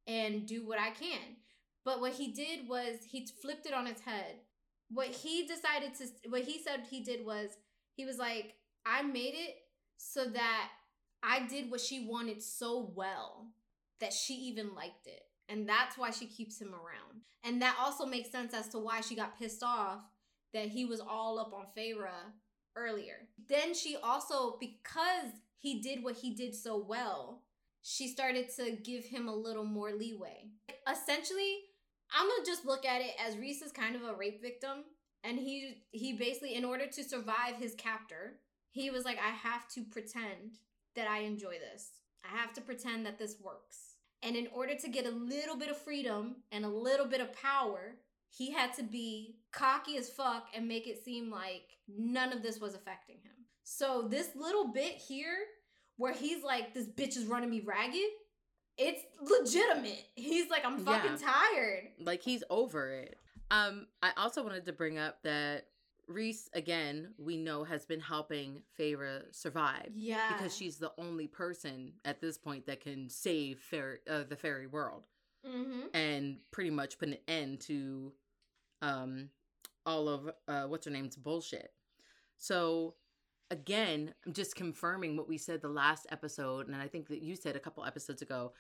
Speaker 1: and do what I can. But what he did was he flipped it on its head. What he decided to, what he said he did was, he was like, I made it so that I did what she wanted so well that she even liked it. And that's why she keeps him around. And that also makes sense as to why she got pissed off that he was all up on Feyre earlier. Then she also, because he did what he did so well, she started to give him a little more leeway. Essentially, I'm gonna just look at it as Rhys is kind of a rape victim, and he he basically, in order to survive his captor, he was like, I have to pretend that I enjoy this. I have to pretend that this works. And in order to get a little bit of freedom and a little bit of power, he had to be cocky as fuck and make it seem like none of this was affecting him. So this little bit here where he's like, this bitch is running me ragged, it's legitimate. He's like, I'm fucking
Speaker 2: Yeah.
Speaker 1: tired.
Speaker 2: Like he's over it. Um, I also wanted to bring up that Rhys, again, we know has been helping Feyre survive.
Speaker 1: Yeah.
Speaker 2: Because she's the only person at this point that can save fair, uh, the fairy world
Speaker 1: Mm-hmm.
Speaker 2: and pretty much put an end to um, all of uh, what's her name's bullshit. So, again, I'm just confirming what we said the last episode, and I think that you said a couple episodes ago.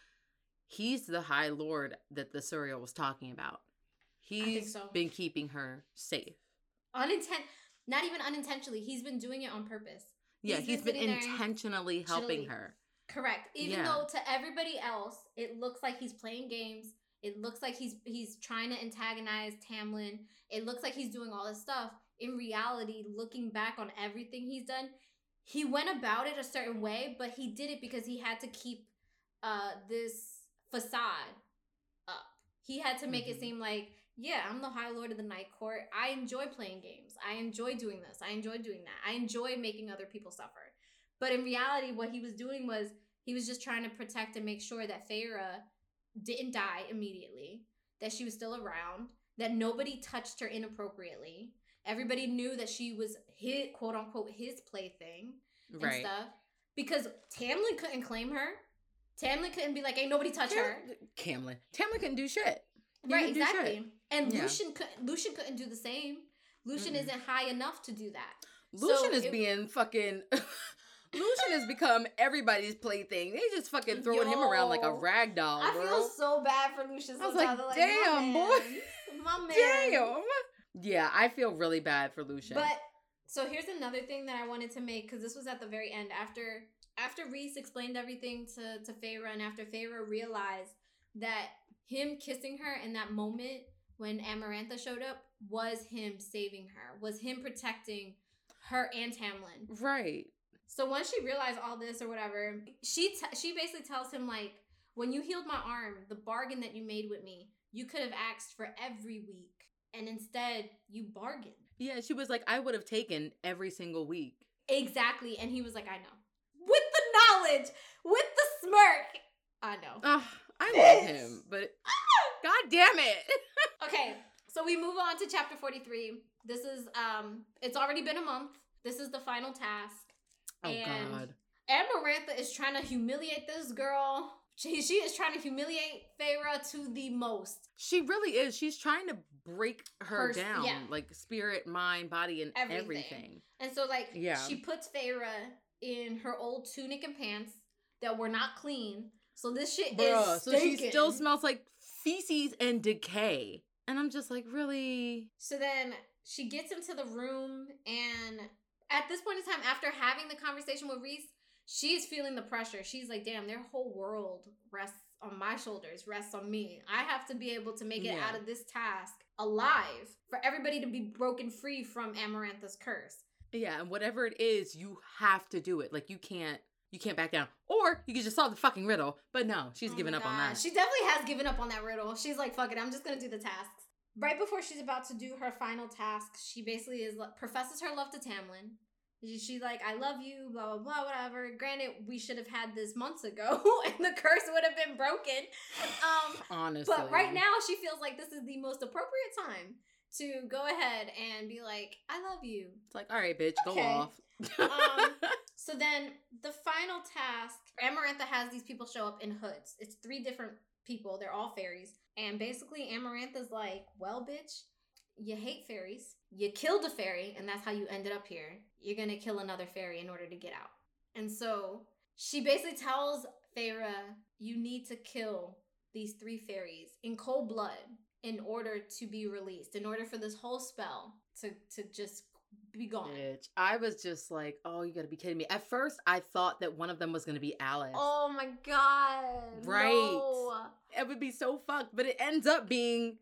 Speaker 2: He's the High Lord that the Suriel was talking about. He's
Speaker 1: so.
Speaker 2: been keeping her safe.
Speaker 1: Unintent, not even unintentionally. He's been doing it on purpose.
Speaker 2: Yeah,
Speaker 1: He's been
Speaker 2: been intentionally helping her.
Speaker 1: Correct. Even
Speaker 2: Yeah.
Speaker 1: though to everybody else, it looks like he's playing games. It looks like he's he's trying to antagonize Tamlin. It looks like he's doing all this stuff. In reality, looking back on everything he's done, he went about it a certain way, but he did it because he had to keep uh this facade up. He had to make it
Speaker 2: Mhm.
Speaker 1: seem like, yeah, I'm the High Lord of the Night Court. I enjoy playing games. I enjoy doing this. I enjoy doing that. I enjoy making other people suffer. But in reality, what he was doing was he was just trying to protect and make sure that Feyre didn't die immediately, that she was still around, that nobody touched her inappropriately. Everybody knew that she was his quote unquote his plaything and
Speaker 2: Right.
Speaker 1: stuff. Because Tamlin couldn't claim her. Tamlin couldn't be like, ain't nobody touch her.
Speaker 2: Camlin. Tamlin couldn't do shit. He
Speaker 1: Right,
Speaker 2: do shit.
Speaker 1: And
Speaker 2: Yeah.
Speaker 1: Lucien couldn't Lucien couldn't do the same. Lucien
Speaker 2: Mm-mm.
Speaker 1: isn't high enough to do that.
Speaker 2: Lucien
Speaker 1: So
Speaker 2: is
Speaker 1: it-
Speaker 2: being fucking. Lucien has become everybody's plaything. They just fucking throwing him around like a
Speaker 1: Yo,
Speaker 2: rag doll,
Speaker 1: I feel so bad for Lucien
Speaker 2: I was like,
Speaker 1: I'm
Speaker 2: damn,
Speaker 1: my
Speaker 2: boy.
Speaker 1: My man.
Speaker 2: Damn. Yeah, I feel really bad for Lucien.
Speaker 1: But so here's another thing that I wanted to make because this was at the very end after after Rhys explained everything to to Feyre and after Feyre realized that him kissing her in that moment when Amarantha showed up was him saving her, was him protecting her and Tamlin.
Speaker 2: right.
Speaker 1: So once she realized all this or whatever, she t- she basically tells him like, when you healed my arm, the bargain that you made with me, you could have asked for every week, and instead you bargained.
Speaker 2: Yeah, she was like, I would have taken every single week.
Speaker 1: Exactly, and he was like, I know, with the knowledge, with the smirk, I know.
Speaker 2: Ah, I love him, but god damn it.
Speaker 1: Okay, so we move on to chapter forty three. This is um, it's already been a month. This is the final task.
Speaker 2: Oh
Speaker 1: And-
Speaker 2: god.
Speaker 1: Amarantha is trying to humiliate this girl. She, she is trying to humiliate Feyre to the most.
Speaker 2: She really is. She's trying to break her
Speaker 1: Her-
Speaker 2: down,
Speaker 1: yeah.
Speaker 2: like spirit, mind, body, and
Speaker 1: Everything.
Speaker 2: everything.
Speaker 1: And so, like,
Speaker 2: Yeah.
Speaker 1: she puts Feyre in her old tunic and pants that were not clean. So this shit
Speaker 2: Bruh,
Speaker 1: is
Speaker 2: so she still smells like feces and decay. And I'm just like, really?
Speaker 1: So then she gets into the room, and at this point in time, after having the conversation with Rhys, she's feeling the pressure. She's like, damn, their whole world rests on my shoulders, rests on me. I have to be able to make it
Speaker 2: Yeah.
Speaker 1: out of this task alive for everybody to be broken free from Amarantha's curse.
Speaker 2: Yeah, and whatever it is, you have to do it. Like you can't you can't back down. Or you can just solve the fucking riddle. But no, she's
Speaker 1: Oh
Speaker 2: giving up on that.
Speaker 1: She definitely has given up on that riddle. She's like, fuck it, I'm just gonna do the tasks. Right before she's about to do her final task, she basically is professes her love to Tamlin. She's like, I love you, blah blah blah, whatever. Granted, we should have had this months ago, and the curse would have been broken. Um,
Speaker 2: Honestly.
Speaker 1: but right now, she feels like this is the most appropriate time to go ahead and be like, I love you.
Speaker 2: it's like, all right, bitch, go off.
Speaker 1: Um, So then the final task, Amarantha has these people show up in hoods. It's three different people. They're all fairies. And basically Amarantha's like, well, bitch, you hate fairies. You killed a fairy, and that's how you ended up here. You're gonna kill another fairy in order to get out. And so she basically tells Feyre, you need to kill these three fairies in cold blood in order to be released, in order for this whole spell to, to just be gone.
Speaker 2: Bitch. I was just like, oh, you gotta be kidding me. At first, I thought that one of them was gonna be Alis.
Speaker 1: Oh my god.
Speaker 2: Right.
Speaker 1: no.
Speaker 2: It would be so fucked, but it ends up being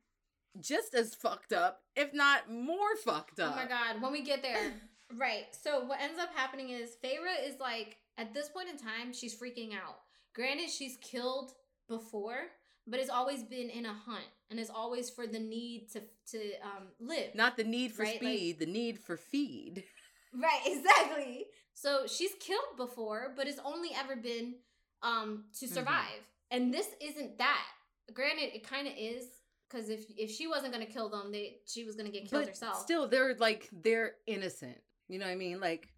Speaker 2: just as fucked up, if not more fucked up.
Speaker 1: Oh my god, when we get there. right. So what ends up happening is Feyre is like at this point in time, she's freaking out. Granted, she's killed before, but it's always been in a hunt and it's always for the need to to um live.
Speaker 2: Not the need for
Speaker 1: Right, like-
Speaker 2: speed, the need for feed.
Speaker 1: Right, exactly. So she's killed before, but it's only ever been um to
Speaker 2: Mhm.
Speaker 1: survive. And this isn't that. Granted, it kind of is because if if she wasn't gonna kill them, they she was gonna get killed
Speaker 2: But
Speaker 1: herself.
Speaker 2: still, they're like they're innocent. You know what I mean? Like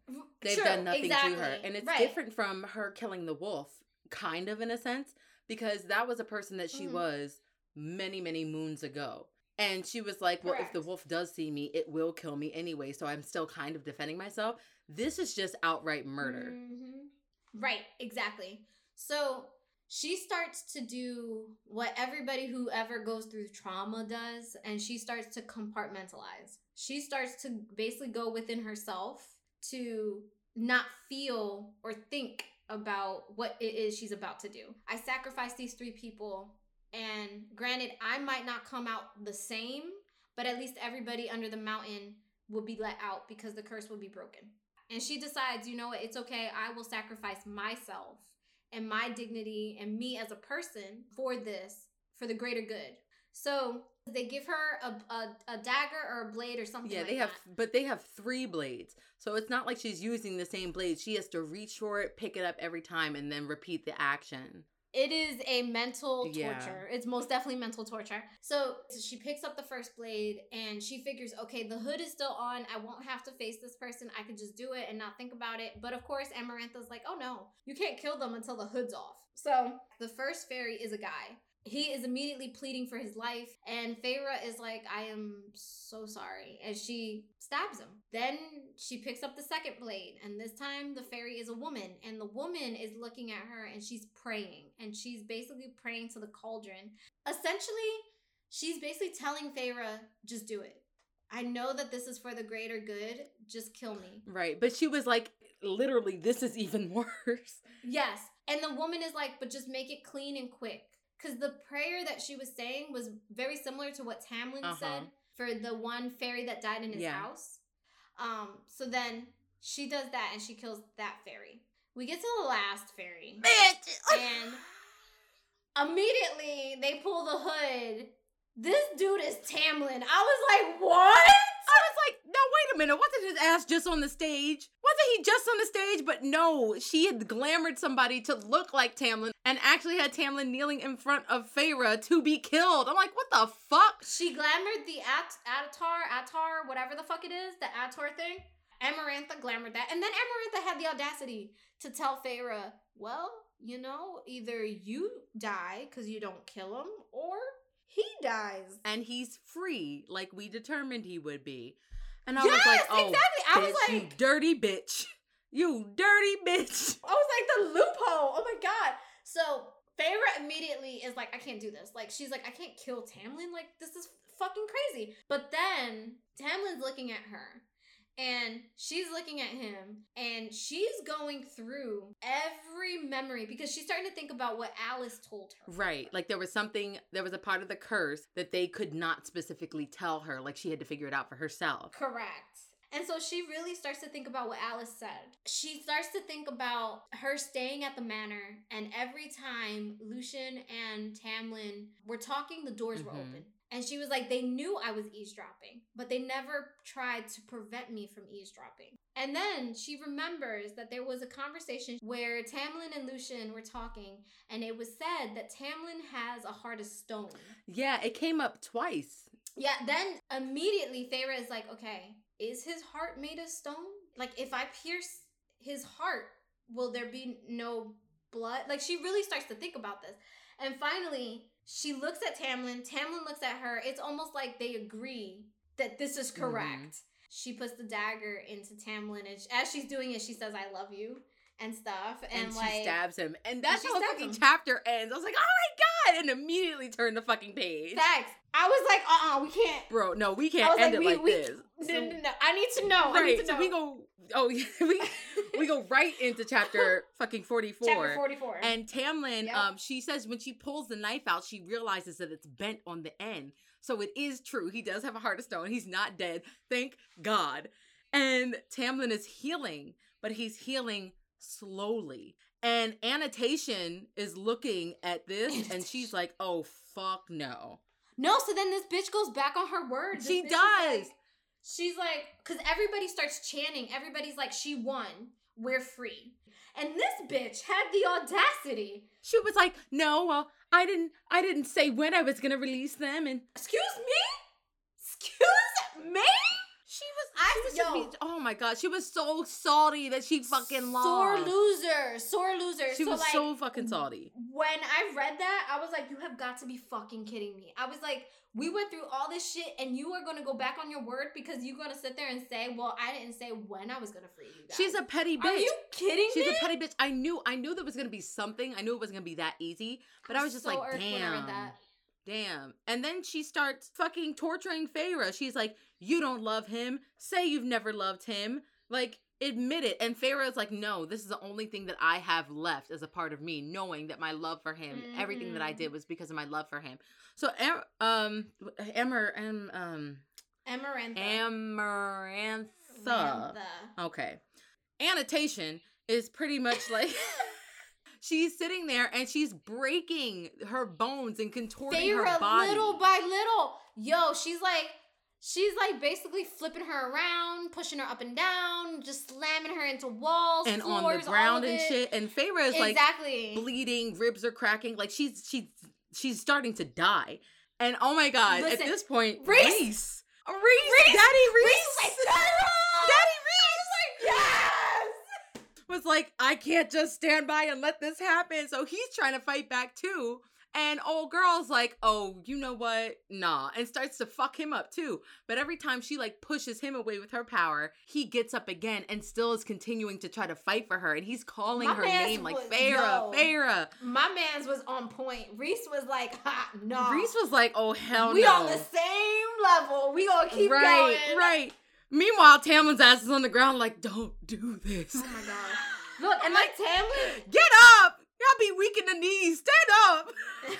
Speaker 2: they've done nothing
Speaker 1: exactly.
Speaker 2: to her, and it's
Speaker 1: Right.
Speaker 2: different from her killing the wolf, kind of in a sense, because that was a person that she
Speaker 1: Mhm.
Speaker 2: was many many moons ago. And she was like, Well, if the wolf does see me, it will kill me anyway. So I'm still kind of defending myself. This is just outright murder.
Speaker 1: Mhm. Right, exactly. So she starts to do what everybody who ever goes through trauma does, and she starts to compartmentalize. She starts to basically go within herself to not feel or think about what it is she's about to do. I sacrifice these three people, and granted, I might not come out the same, but at least everybody under the mountain will be let out because the curse will be broken. And she decides, you know what, it's okay. I will sacrifice myself and my dignity and me as a person for this, for the greater good. So they give her a, a, a dagger or a blade or something
Speaker 2: Yeah,
Speaker 1: like
Speaker 2: they have,
Speaker 1: that.
Speaker 2: but they have three blades. So it's not like she's using the same blade. She has to reach for it, pick it up every time, and then repeat the action.
Speaker 1: It is a mental
Speaker 2: Yeah.
Speaker 1: torture. It's most definitely mental torture. So she picks up the first blade and she figures, okay, the hood is still on. I won't have to face this person. I could just do it and not think about it. But of course, Amarantha's like, oh no, you can't kill them until the hood's off. So the first fairy is a guy. He is immediately pleading for his life, and Feyre is like, I am so sorry. And she stabs him. Then she picks up the second blade, and this time the fairy is a woman, and the woman is looking at her and she's praying. And she's basically praying to the cauldron. Essentially, she's basically telling Feyre, just do it. I know that this is for the greater good. Just kill me.
Speaker 2: Right. But she was like, literally, this is even worse.
Speaker 1: Yes. And the woman is like, but just make it clean and quick. Because the prayer that she was saying was very similar to what Tamlin
Speaker 2: Uh-huh.
Speaker 1: said for the one fairy that died in his
Speaker 2: Yeah.
Speaker 1: house. Um, so then she does that and she kills that fairy. We get to the last fairy. And immediately they pull the hood. This dude is Tamlin. I was like, what?
Speaker 2: I was like, no, wait a minute. Wasn't his ass just on the stage? Wasn't he just on the stage? But no, she had glamored somebody to look like Tamlin and actually had Tamlin kneeling in front of Feyre to be killed. I'm like, what the fuck?
Speaker 1: She glamored the At- Attor, Attor, whatever the fuck it is, the Attor thing. Amarantha glamored that. And then Amarantha had the audacity to tell Feyre, well, you know, either you die because you don't kill him, or he dies.
Speaker 2: And he's free, like we determined he would be. And I
Speaker 1: yes,
Speaker 2: was like, oh,
Speaker 1: exactly. I was
Speaker 2: bitch, you dirty bitch. You dirty bitch.
Speaker 1: I was like the loophole. Oh my god. So Feyre immediately is like, I can't do this. Like she's like, I can't kill Tamlin. Like this is fucking crazy. But then Tamlin's looking at her. And she's looking at him and she's going through every memory because she's starting to think about what Alis told her.
Speaker 2: Right. Like there was something, there was a part of the curse that they could not specifically tell her. Like she had to figure it out for herself.
Speaker 1: Correct. And so she really starts to think about what Alis said. She starts to think about her staying at the manor, and every time Lucien and Tamlin were talking, the doors were
Speaker 2: Mhm.
Speaker 1: open. And she was like, they knew I was eavesdropping, but they never tried to prevent me from eavesdropping. And then she remembers that there was a conversation where Tamlin and Lucien were talking, and it was said that Tamlin has a heart of stone.
Speaker 2: Yeah, it came up twice.
Speaker 1: Yeah, then immediately Feyre is like, okay, is his heart made of stone? Like, if I pierce his heart, will there be no blood? Like, she really starts to think about this. And finally, she looks at Tamlin. Tamlin looks at her. It's almost like they agree that this is correct. She puts the dagger into Tamlin, and as she's doing it, she says, I love you and stuff. And,
Speaker 2: And,
Speaker 1: like,
Speaker 2: she stabs him. And that's how the fucking
Speaker 1: him.
Speaker 2: chapter ends. I was like, oh my god! And immediately turned the fucking page.
Speaker 1: Facts. I was like, uh uh we can't.
Speaker 2: Bro, no, we can't end
Speaker 1: like,
Speaker 2: it
Speaker 1: we,
Speaker 2: like
Speaker 1: we,
Speaker 2: this.
Speaker 1: No, no, no. I need to know. I need
Speaker 2: right,
Speaker 1: to
Speaker 2: so
Speaker 1: know.
Speaker 2: we go oh yeah, we we go right into chapter fucking 44.
Speaker 1: Chapter 44.
Speaker 2: And Tamlin,
Speaker 1: Yep.
Speaker 2: um, she says when she pulls the knife out, she realizes that it's bent on the end. So it is true. He does have a heart of stone. He's not dead. Thank God. And Tamlin is healing, but he's healing slowly. And Annotation is looking at this and she's like, oh, fuck no.
Speaker 1: no, so then this bitch goes back on her word. This
Speaker 2: She does.
Speaker 1: she's like, because everybody starts chanting. Everybody's like, she won. We're free. And this bitch had the audacity.
Speaker 2: She was like, no, well, I didn't I didn't say when I was gonna release them and
Speaker 1: Excuse me? Excuse me?
Speaker 2: She was
Speaker 1: I-
Speaker 2: she was
Speaker 1: yo.
Speaker 2: just be- oh my god, she was so salty that she fucking lost.
Speaker 1: Sore loser. Sore loser.
Speaker 2: She
Speaker 1: so
Speaker 2: was
Speaker 1: like,
Speaker 2: so fucking salty.
Speaker 1: when I read that, I was like, you have got to be fucking kidding me. I was like, we went through all this shit and you are going to go back on your word because you're going to sit there and say, well, I didn't say when I was going to free you guys.
Speaker 2: She's a petty bitch.
Speaker 1: Are you kidding
Speaker 2: She's
Speaker 1: me?
Speaker 2: a petty bitch. I knew I knew there was gonna be something. I knew it wasn't gonna be that easy. But I was just
Speaker 1: so
Speaker 2: like,
Speaker 1: irked when I read
Speaker 2: damn.
Speaker 1: that.
Speaker 2: Damn. And then she starts fucking torturing Feyre. She's like, You don't love him. Say you've never loved him. Like, admit it. And is like, No, this is the only thing that I have left as a part of me, knowing that my love for him, everything that I
Speaker 1: Mhm.
Speaker 2: did was because of my love for him. So, um, Emmer, um, um,
Speaker 1: Amarantha.
Speaker 2: Amarantha.
Speaker 1: Amantha.
Speaker 2: Okay. Annotation is pretty much like she's sitting there and she's breaking her bones and contorting her
Speaker 1: Feyre,
Speaker 2: body.
Speaker 1: little by little. Yo, she's like, she's like basically flipping her around, pushing her up and down, just slamming her into walls,
Speaker 2: and on
Speaker 1: floors,
Speaker 2: the
Speaker 1: all
Speaker 2: ground and shit. And Feyre is like
Speaker 1: exactly.
Speaker 2: bleeding, ribs are cracking, like she's she's she's starting to die. And oh my god,
Speaker 1: Listen,
Speaker 2: at this point,
Speaker 1: Rhys-
Speaker 2: Rhys, Rhys, Daddy Rhys,
Speaker 1: Rhys, like,
Speaker 2: Daddy Reese,
Speaker 1: Yes.
Speaker 2: was like, I can't just stand by and let this happen. So he's trying to fight back too. And old girl's like, oh, you know what? Nah. And starts to fuck him up too. But every time she like pushes him away with her power, he gets up again and still is continuing to try to fight for her. And he's calling
Speaker 1: My
Speaker 2: her name like Farah. Farah.
Speaker 1: My man's was on point. Rhys was like, ha, no.
Speaker 2: Rhys was like, oh, hell
Speaker 1: we
Speaker 2: no.
Speaker 1: We on the same level. We gonna keep
Speaker 2: right,
Speaker 1: going.
Speaker 2: right. Meanwhile, Tamlin's ass is on the ground like, don't do this.
Speaker 1: Oh my god. Look, and like Tamlin,
Speaker 2: Get up! Y'all be weak in the knees. Stand up.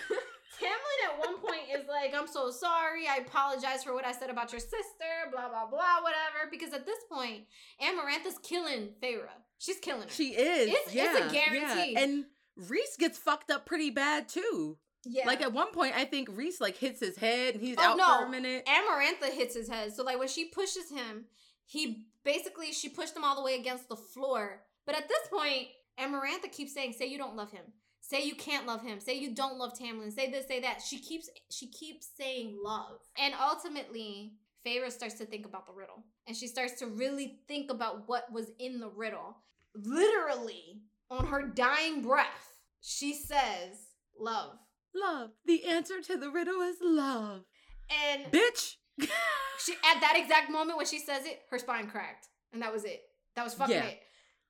Speaker 1: Tamlin at one point is like, I'm so sorry. I apologize for what I said about your sister, blah, blah, blah, whatever. Because at this point, Amarantha's killing Feyre. She's killing her.
Speaker 2: She is.
Speaker 1: It's- it's a guarantee.
Speaker 2: Yeah. And Rhys gets fucked up pretty bad too.
Speaker 1: yeah.
Speaker 2: Like at one point, I think Rhys like hits his head and he's
Speaker 1: Oh,
Speaker 2: out
Speaker 1: no.
Speaker 2: for a minute.
Speaker 1: Amarantha hits his head. So like when she pushes him, he basically she pushed him all the way against the floor. But at this point, Amarantha keeps saying, "Say you don't love him. Say you can't love him. Say you don't love Tamlin. Say this, say that." She keeps she keeps saying love. And ultimately, Feyre starts to think about the riddle. And she starts to really think about what was in the riddle. Literally, on her dying breath, she says, "Love."
Speaker 2: Love. The answer to the riddle is love.
Speaker 1: And
Speaker 2: Bitch.
Speaker 1: She at that exact moment when she says it, her spine cracked, and that was it. That was fucking
Speaker 2: Yeah.
Speaker 1: it.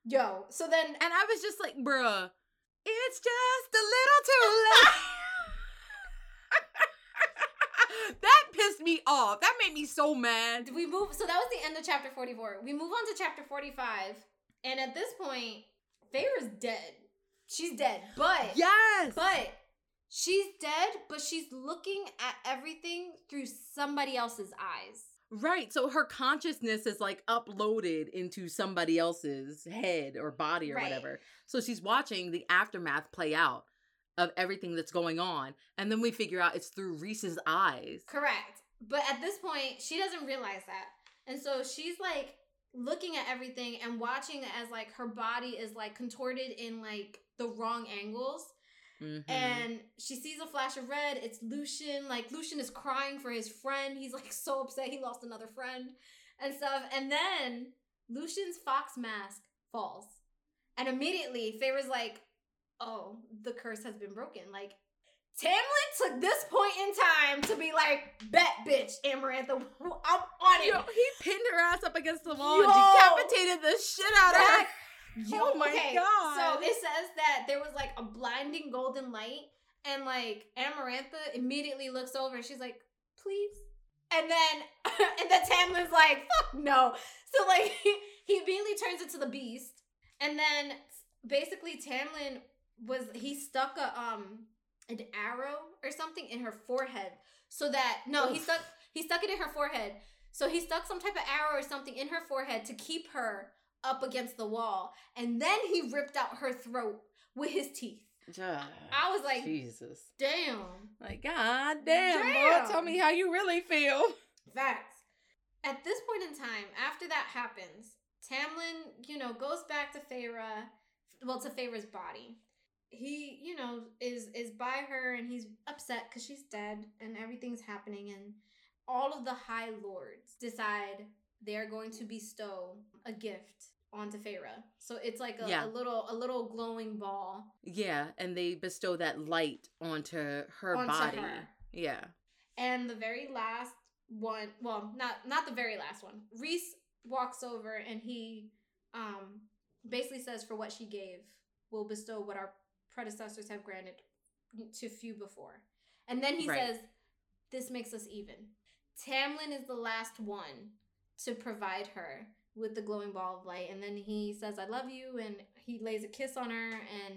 Speaker 1: Yo, so then
Speaker 2: and I was just like, bruh, it's just a little too late. that pissed me off. That made me so mad.
Speaker 1: we move. So that was the end of chapter forty-four. We move on to chapter forty-five, and at this point, Feyre's dead. She's dead, but
Speaker 2: Yes.
Speaker 1: but she's dead, but she's looking at everything through somebody else's eyes.
Speaker 2: Right. So her consciousness is like uploaded into somebody else's head or body or
Speaker 1: Right.
Speaker 2: whatever. So she's watching the aftermath play out of everything that's going on. And then we figure out it's through Rhys's eyes.
Speaker 1: Correct. But at this point, she doesn't realize that. And so she's like looking at everything and watching as like her body is like contorted in like the wrong angles.
Speaker 2: Mhm.
Speaker 1: And she sees a flash of red. It's Lucien. Like Lucien is crying for his friend. He's like so upset he lost another friend and stuff. And then Lucien's fox mask falls. And immediately Feyre's like, oh, the curse has been broken. Like Tamlin took this point in time to be like, bet bitch, Amarantha, I'm on it.
Speaker 2: Yo, he pinned her ass up against the wall and decapitated the shit out of her.
Speaker 1: That- Yo,
Speaker 2: Oh my God.
Speaker 1: So it says that there was like a blinding golden light, And like Amarantha immediately looks over and she's like, please. And then and then Tamlin's like, fuck no. So like he, he immediately turns into the beast. And then basically Tamlin was he stuck a um an arrow or something in her forehead so that no, he stuck he stuck it in her forehead. So he stuck some type of arrow or something in her forehead to keep her up against the wall. And then he ripped out her throat with his teeth. I was like,
Speaker 2: Jesus.
Speaker 1: damn.
Speaker 2: Like, God damn,
Speaker 1: Damn.
Speaker 2: boy, tell me how you really feel.
Speaker 1: Facts. At this point in time, after that happens, Tamlin, you know, goes back to Feyre, well, to Feyre's body. He, you know, is is by her and he's upset because she's dead and everything's happening and all of the High Lords decide they're going to bestow a gift onto Feyre. So it's like a,
Speaker 2: Yeah.
Speaker 1: a little a little glowing ball
Speaker 2: Yeah, and they bestow that light onto her
Speaker 1: onto
Speaker 2: body.
Speaker 1: her.
Speaker 2: Yeah.
Speaker 1: And the very last one, well, not not the very last one. Rhys walks over and he um basically says for what she gave, we'll bestow what our predecessors have granted to few before. And then he
Speaker 2: Right.
Speaker 1: says this makes us even. Tamlin is the last one to provide her with the glowing ball of light and then he says I love you and he lays a kiss on her and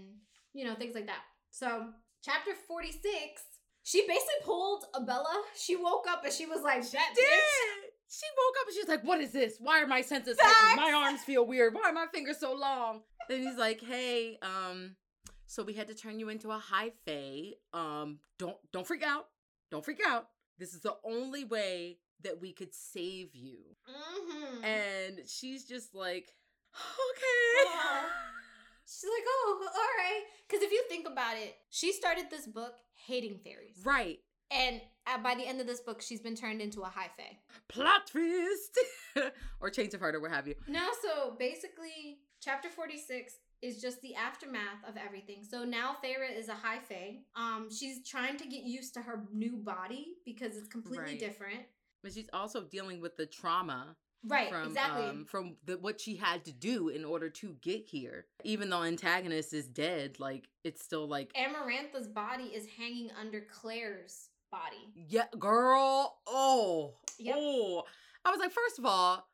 Speaker 1: you know things like that. So, chapter 46 she basically pulled a Bella. She woke up and she was like, "That bitch."
Speaker 2: She woke up and she's like, "What is this? Why are my senses
Speaker 1: Facts.
Speaker 2: My arms feel weird. Why are my fingers so long?" Then he's like, "Hey, um, so we had to turn you into a high fae. Um, don't don't freak out. Don't freak out. This is the only way that we could save you."
Speaker 1: Mhm.
Speaker 2: And she's just like, "Okay."
Speaker 1: Aw. She's like, "Oh, all right." Because if you think about it, she started this book hating fairies,
Speaker 2: right.
Speaker 1: and by the end of this book, she's been turned into a high fae.
Speaker 2: Plot twist. or change of heart or what have you.
Speaker 1: No, so basically, chapter 46 is just the aftermath of everything. So now Feyre is a high fae. Um, she's trying to get used to her new body because it's completely
Speaker 2: Right.
Speaker 1: different.
Speaker 2: But she's also dealing with the trauma
Speaker 1: Right,
Speaker 2: from
Speaker 1: exactly.
Speaker 2: um, from the, what she had to do in order to get here. Even though antagonist is dead, like it's still like
Speaker 1: Amarantha's body is hanging under Claire's body.
Speaker 2: yeah, girl. Oh,
Speaker 1: Yep.
Speaker 2: oh. I was like, first of all,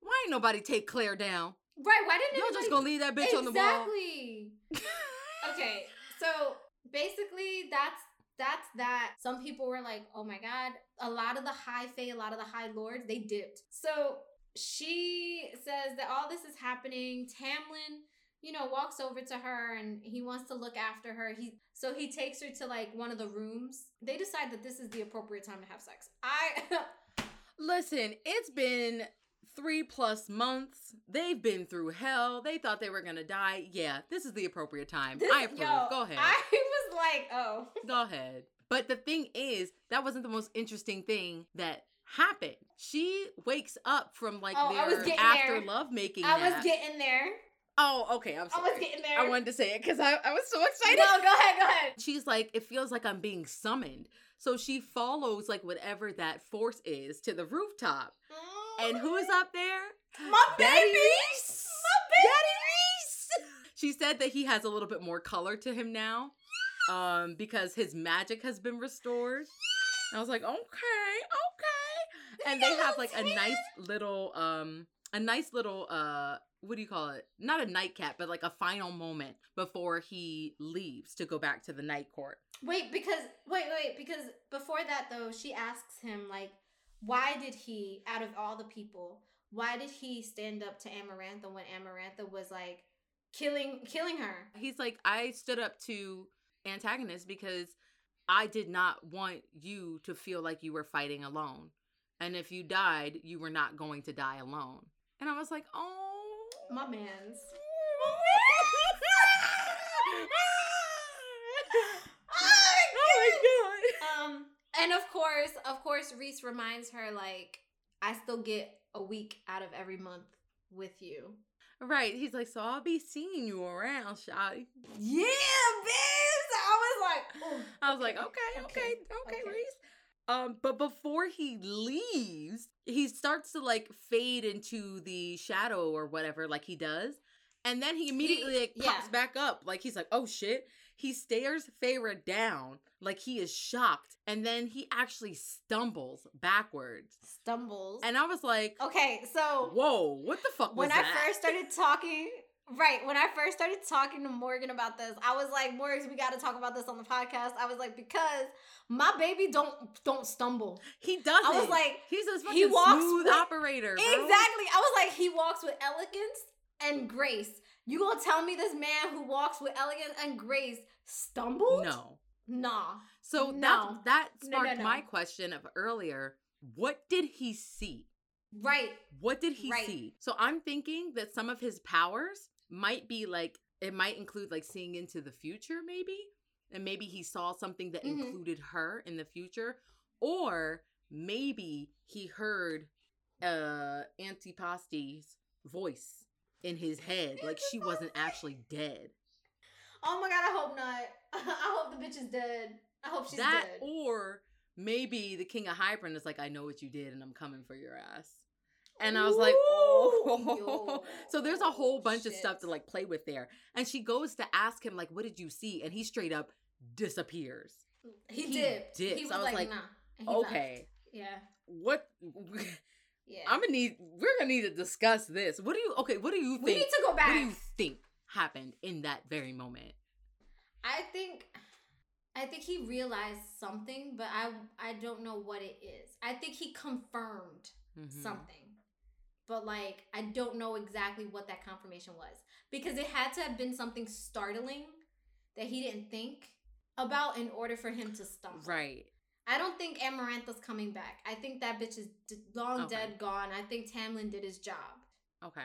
Speaker 2: why ain't nobody take Claire down?
Speaker 1: Right, why didn't
Speaker 2: Y'all just gonna leave that bitch on the wall?
Speaker 1: Exactly. okay, so basically that's that's that. Some people were like, "Oh my god!" A lot of the high fae, a lot of the high lords, they dipped. So she says that all this is happening. Tamlin, you know, walks over to her and he wants to look after her. He so he takes her to like one of the rooms. They decide that this is the appropriate time to have sex. I
Speaker 2: Listen, it's been three plus months. They've been through hell. They thought they were gonna die. Yeah, this is the appropriate time.
Speaker 1: this,
Speaker 2: I approve.
Speaker 1: yo,
Speaker 2: Go ahead.
Speaker 1: I like, oh.
Speaker 2: Go ahead. But the thing is, that wasn't the most interesting thing that happened. She wakes up from like
Speaker 1: Oh, I was
Speaker 2: their after
Speaker 1: there.
Speaker 2: lovemaking.
Speaker 1: I was getting there.
Speaker 2: Oh, okay. I'm sorry.
Speaker 1: I was getting there.
Speaker 2: I wanted to say it because I, I was so excited.
Speaker 1: No, go ahead, go ahead.
Speaker 2: She's like, it feels like I'm being summoned. So she follows like whatever that force is to the rooftop. And who is up there?
Speaker 1: My baby.
Speaker 2: Rhys.
Speaker 1: My baby.
Speaker 2: Rhys. She said that he has a little bit more color to him now. Um, because his magic has been restored. And I was like, okay, okay. And they have like a nice little um a nice little uh what do you call it? Not a nightcap, but like a final moment before he leaves to go back to the night court.
Speaker 1: Wait, because wait, wait, because before that though, she asks him like, why did he, out of all the people, why did he stand up to Amarantha when Amarantha was like killing killing her?
Speaker 2: He's like, I stood up to antagonist because I did not want you to feel like you were fighting alone. And if you died, you were not going to die alone. And I was like, oh.
Speaker 1: My man's.
Speaker 2: oh my
Speaker 1: Um, and of course, of course, Rhys reminds her like, I still get a week out of every month with you.
Speaker 2: Right. He's like, so I'll be seeing you around, Shotty.
Speaker 1: Yeah, bitch. I was like, oh,
Speaker 2: I was like, okay, okay, okay,
Speaker 1: okay.
Speaker 2: Rhys. Um, but before he leaves, he starts to like fade into the shadow or whatever, like he does. And then he immediately like pops
Speaker 1: yeah.
Speaker 2: back up. Like he's like, oh shit. He stares Feyre down like he is shocked, and then he actually stumbles backwards.
Speaker 1: Stumbles.
Speaker 2: And I was like,
Speaker 1: okay, so
Speaker 2: "Whoa, what the fuck?" Was that?
Speaker 1: When I
Speaker 2: that?
Speaker 1: first started talking, right, when I first started talking to Morgan about this, I was like, Morgan, we got to talk about this on the podcast. I was like, because my baby don't don't stumble.
Speaker 2: he doesn't.
Speaker 1: I was like,
Speaker 2: he's a
Speaker 1: he walks
Speaker 2: smooth
Speaker 1: with-
Speaker 2: operator. bro.
Speaker 1: exactly. I was like, he walks with elegance and grace. You gonna tell me this man who walks with elegance and grace stumbled?
Speaker 2: No.
Speaker 1: Nah.
Speaker 2: So
Speaker 1: No.
Speaker 2: that that
Speaker 1: No, no,
Speaker 2: sparked
Speaker 1: no.
Speaker 2: my question of earlier. What did he see?
Speaker 1: Right.
Speaker 2: What did he
Speaker 1: Right.
Speaker 2: see? So I'm thinking that some of his powers might be like it might include like seeing into the future, maybe, and maybe he saw something that
Speaker 1: Mhm.
Speaker 2: included her in the future, or maybe he heard uh Antipasti's voice in his head, like she wasn't actually dead.
Speaker 1: Oh my god, I hope not. I hope the bitch is dead. I hope she's
Speaker 2: that
Speaker 1: dead.
Speaker 2: or maybe the king of Hybern is like, I know what you did, and I'm coming for your ass. And I was like, oh. So there's a whole bunch of stuff to like play with there. And she goes to ask him, like, what did you see? And he straight up disappears.
Speaker 1: He,
Speaker 2: he
Speaker 1: dipped.
Speaker 2: dips.
Speaker 1: He was,
Speaker 2: I was
Speaker 1: like, nah. He left.
Speaker 2: Okay.
Speaker 1: Yeah.
Speaker 2: What
Speaker 1: Yeah.
Speaker 2: I'm gonna need we're gonna need to discuss this. What do you okay, what do you think?
Speaker 1: we need to go back.
Speaker 2: what do you think happened in that very moment?
Speaker 1: I think I think he realized something, but I I don't know what it is. I think he confirmed
Speaker 2: Mhm.
Speaker 1: something. But like I don't know exactly what that confirmation was because it had to have been something startling that he didn't think about in order for him to stumble.
Speaker 2: Right.
Speaker 1: I don't think Amarantha's coming back. I think that bitch is d- long
Speaker 2: Okay.
Speaker 1: dead, gone. I think Tamlin did his job.
Speaker 2: Okay.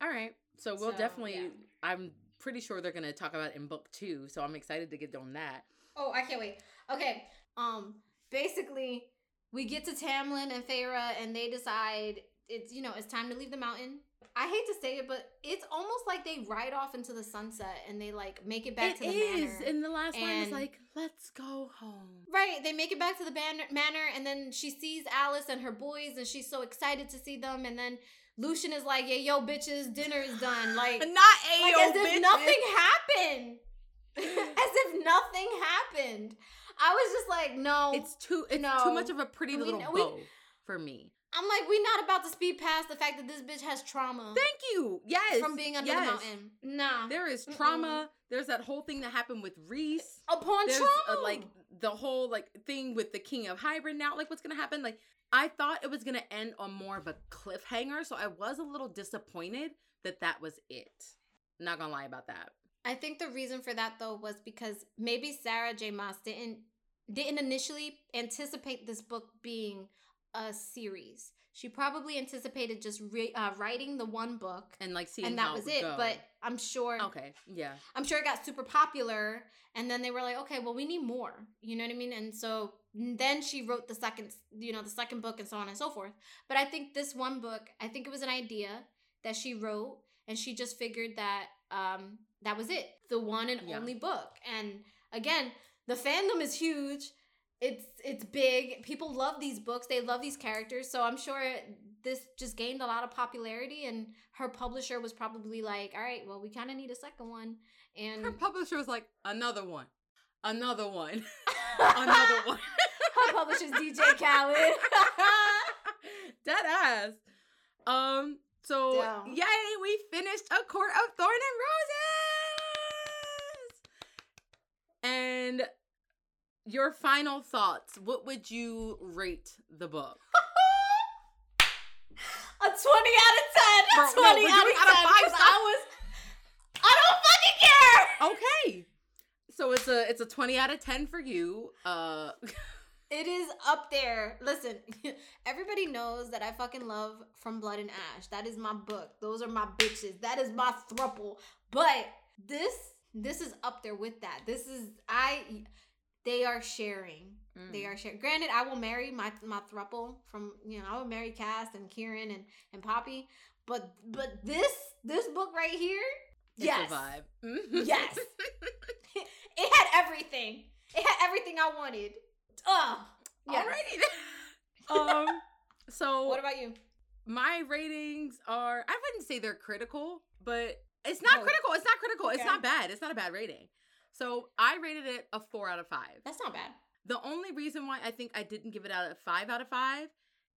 Speaker 2: All right. So we'll
Speaker 1: So,
Speaker 2: definitely
Speaker 1: yeah.
Speaker 2: I'm pretty sure they're gonna talk about it in book two, so I'm excited to get on that.
Speaker 1: Oh, I can't wait. Okay. Um, basically, we get to Tamlin and Feyre, and they decide it's you know it's time to leave the mountain. I hate to say it, but it's almost like they ride off into the sunset and they like make it back
Speaker 2: It
Speaker 1: to the
Speaker 2: is,
Speaker 1: manor.
Speaker 2: and the last line is like, "Let's go home."
Speaker 1: Right, they make it back to the banner, manor, and then she sees Alis and her boys, and she's so excited to see them. And then Lucien is like, "Yeah, yo, bitches, dinner is done." Like,
Speaker 2: Not a
Speaker 1: like as if nothing happened, as if nothing happened. I was just like, no.
Speaker 2: It's too. It's
Speaker 1: No.
Speaker 2: too much of a pretty
Speaker 1: We
Speaker 2: little
Speaker 1: we-
Speaker 2: bow for me.
Speaker 1: I'm like, we not about to speed past the fact that this bitch has trauma
Speaker 2: Thank you. Yes.
Speaker 1: from being under
Speaker 2: yes.
Speaker 1: the mountain. Nah.
Speaker 2: There is
Speaker 1: Mm-mm.
Speaker 2: trauma. There's that whole thing that happened with Rhys.
Speaker 1: Upon
Speaker 2: There's
Speaker 1: trauma.
Speaker 2: uh, like the whole like thing with the King of Hybern now. Like what's gonna happen? Like I thought it was gonna end on more of a cliffhanger, so I was a little disappointed that that was it. Not gonna lie about that.
Speaker 1: I think the reason for that though was because maybe Sarah J. Maas didn't didn't initially anticipate this book being a series. She probably anticipated just re- uh, writing the one book,
Speaker 2: And like seeing
Speaker 1: and that was it.
Speaker 2: go.
Speaker 1: But I'm sure,
Speaker 2: okay, yeah,
Speaker 1: I'm sure it got super popular, and then they were like, okay, well, we need more. You know what I mean? And so then she wrote the second, you know, the second book, and so on and so forth. But I think this one book, I think it was an idea that she wrote, and she just figured that um that was it, the one and
Speaker 2: Yeah.
Speaker 1: only book. And again, the fandom is huge. It's it's big. People love these books. They love these characters. So I'm sure this just gained a lot of popularity and her publisher was probably like, "All right, well, we kind of need a second one." And
Speaker 2: her publisher was like another one, another one, another one.
Speaker 1: her publisher's DJ Khaled.
Speaker 2: Dead ass. Um. So
Speaker 1: Damn.
Speaker 2: yay, we finished a court of thorn and roses. And your final thoughts. What would you rate the book?
Speaker 1: a 20 out of 10.
Speaker 2: Bro,
Speaker 1: A
Speaker 2: no,
Speaker 1: 20
Speaker 2: we're
Speaker 1: out of
Speaker 2: out of
Speaker 1: 10.
Speaker 2: stars.
Speaker 1: I was I don't fucking care.
Speaker 2: Okay. So it's a it's a twenty out of ten for you. Uh.
Speaker 1: It is up there. Listen, everybody knows that I fucking love From Blood and Ash. That is my book. Those are my bitches. That is my thruple. But this this is up there with that. This is I they are sharing. They
Speaker 2: mm.
Speaker 1: are sharing. Granted, I will marry my my thruple from you know I will marry Cass and Kieran and and Poppy. But but this this book right here,
Speaker 2: It's
Speaker 1: yes,
Speaker 2: vibe.
Speaker 1: Yes. it had everything. It had everything I wanted. Ugh. Yes.
Speaker 2: Alrighty. um. So
Speaker 1: What about you?
Speaker 2: my ratings are I wouldn't say they're critical, but it's not
Speaker 1: Oh.
Speaker 2: critical. It's not critical. It's not bad. It's not a bad rating. So I rated it a four out of five.
Speaker 1: That's not bad.
Speaker 2: The only reason why I think I didn't give it out a five out of five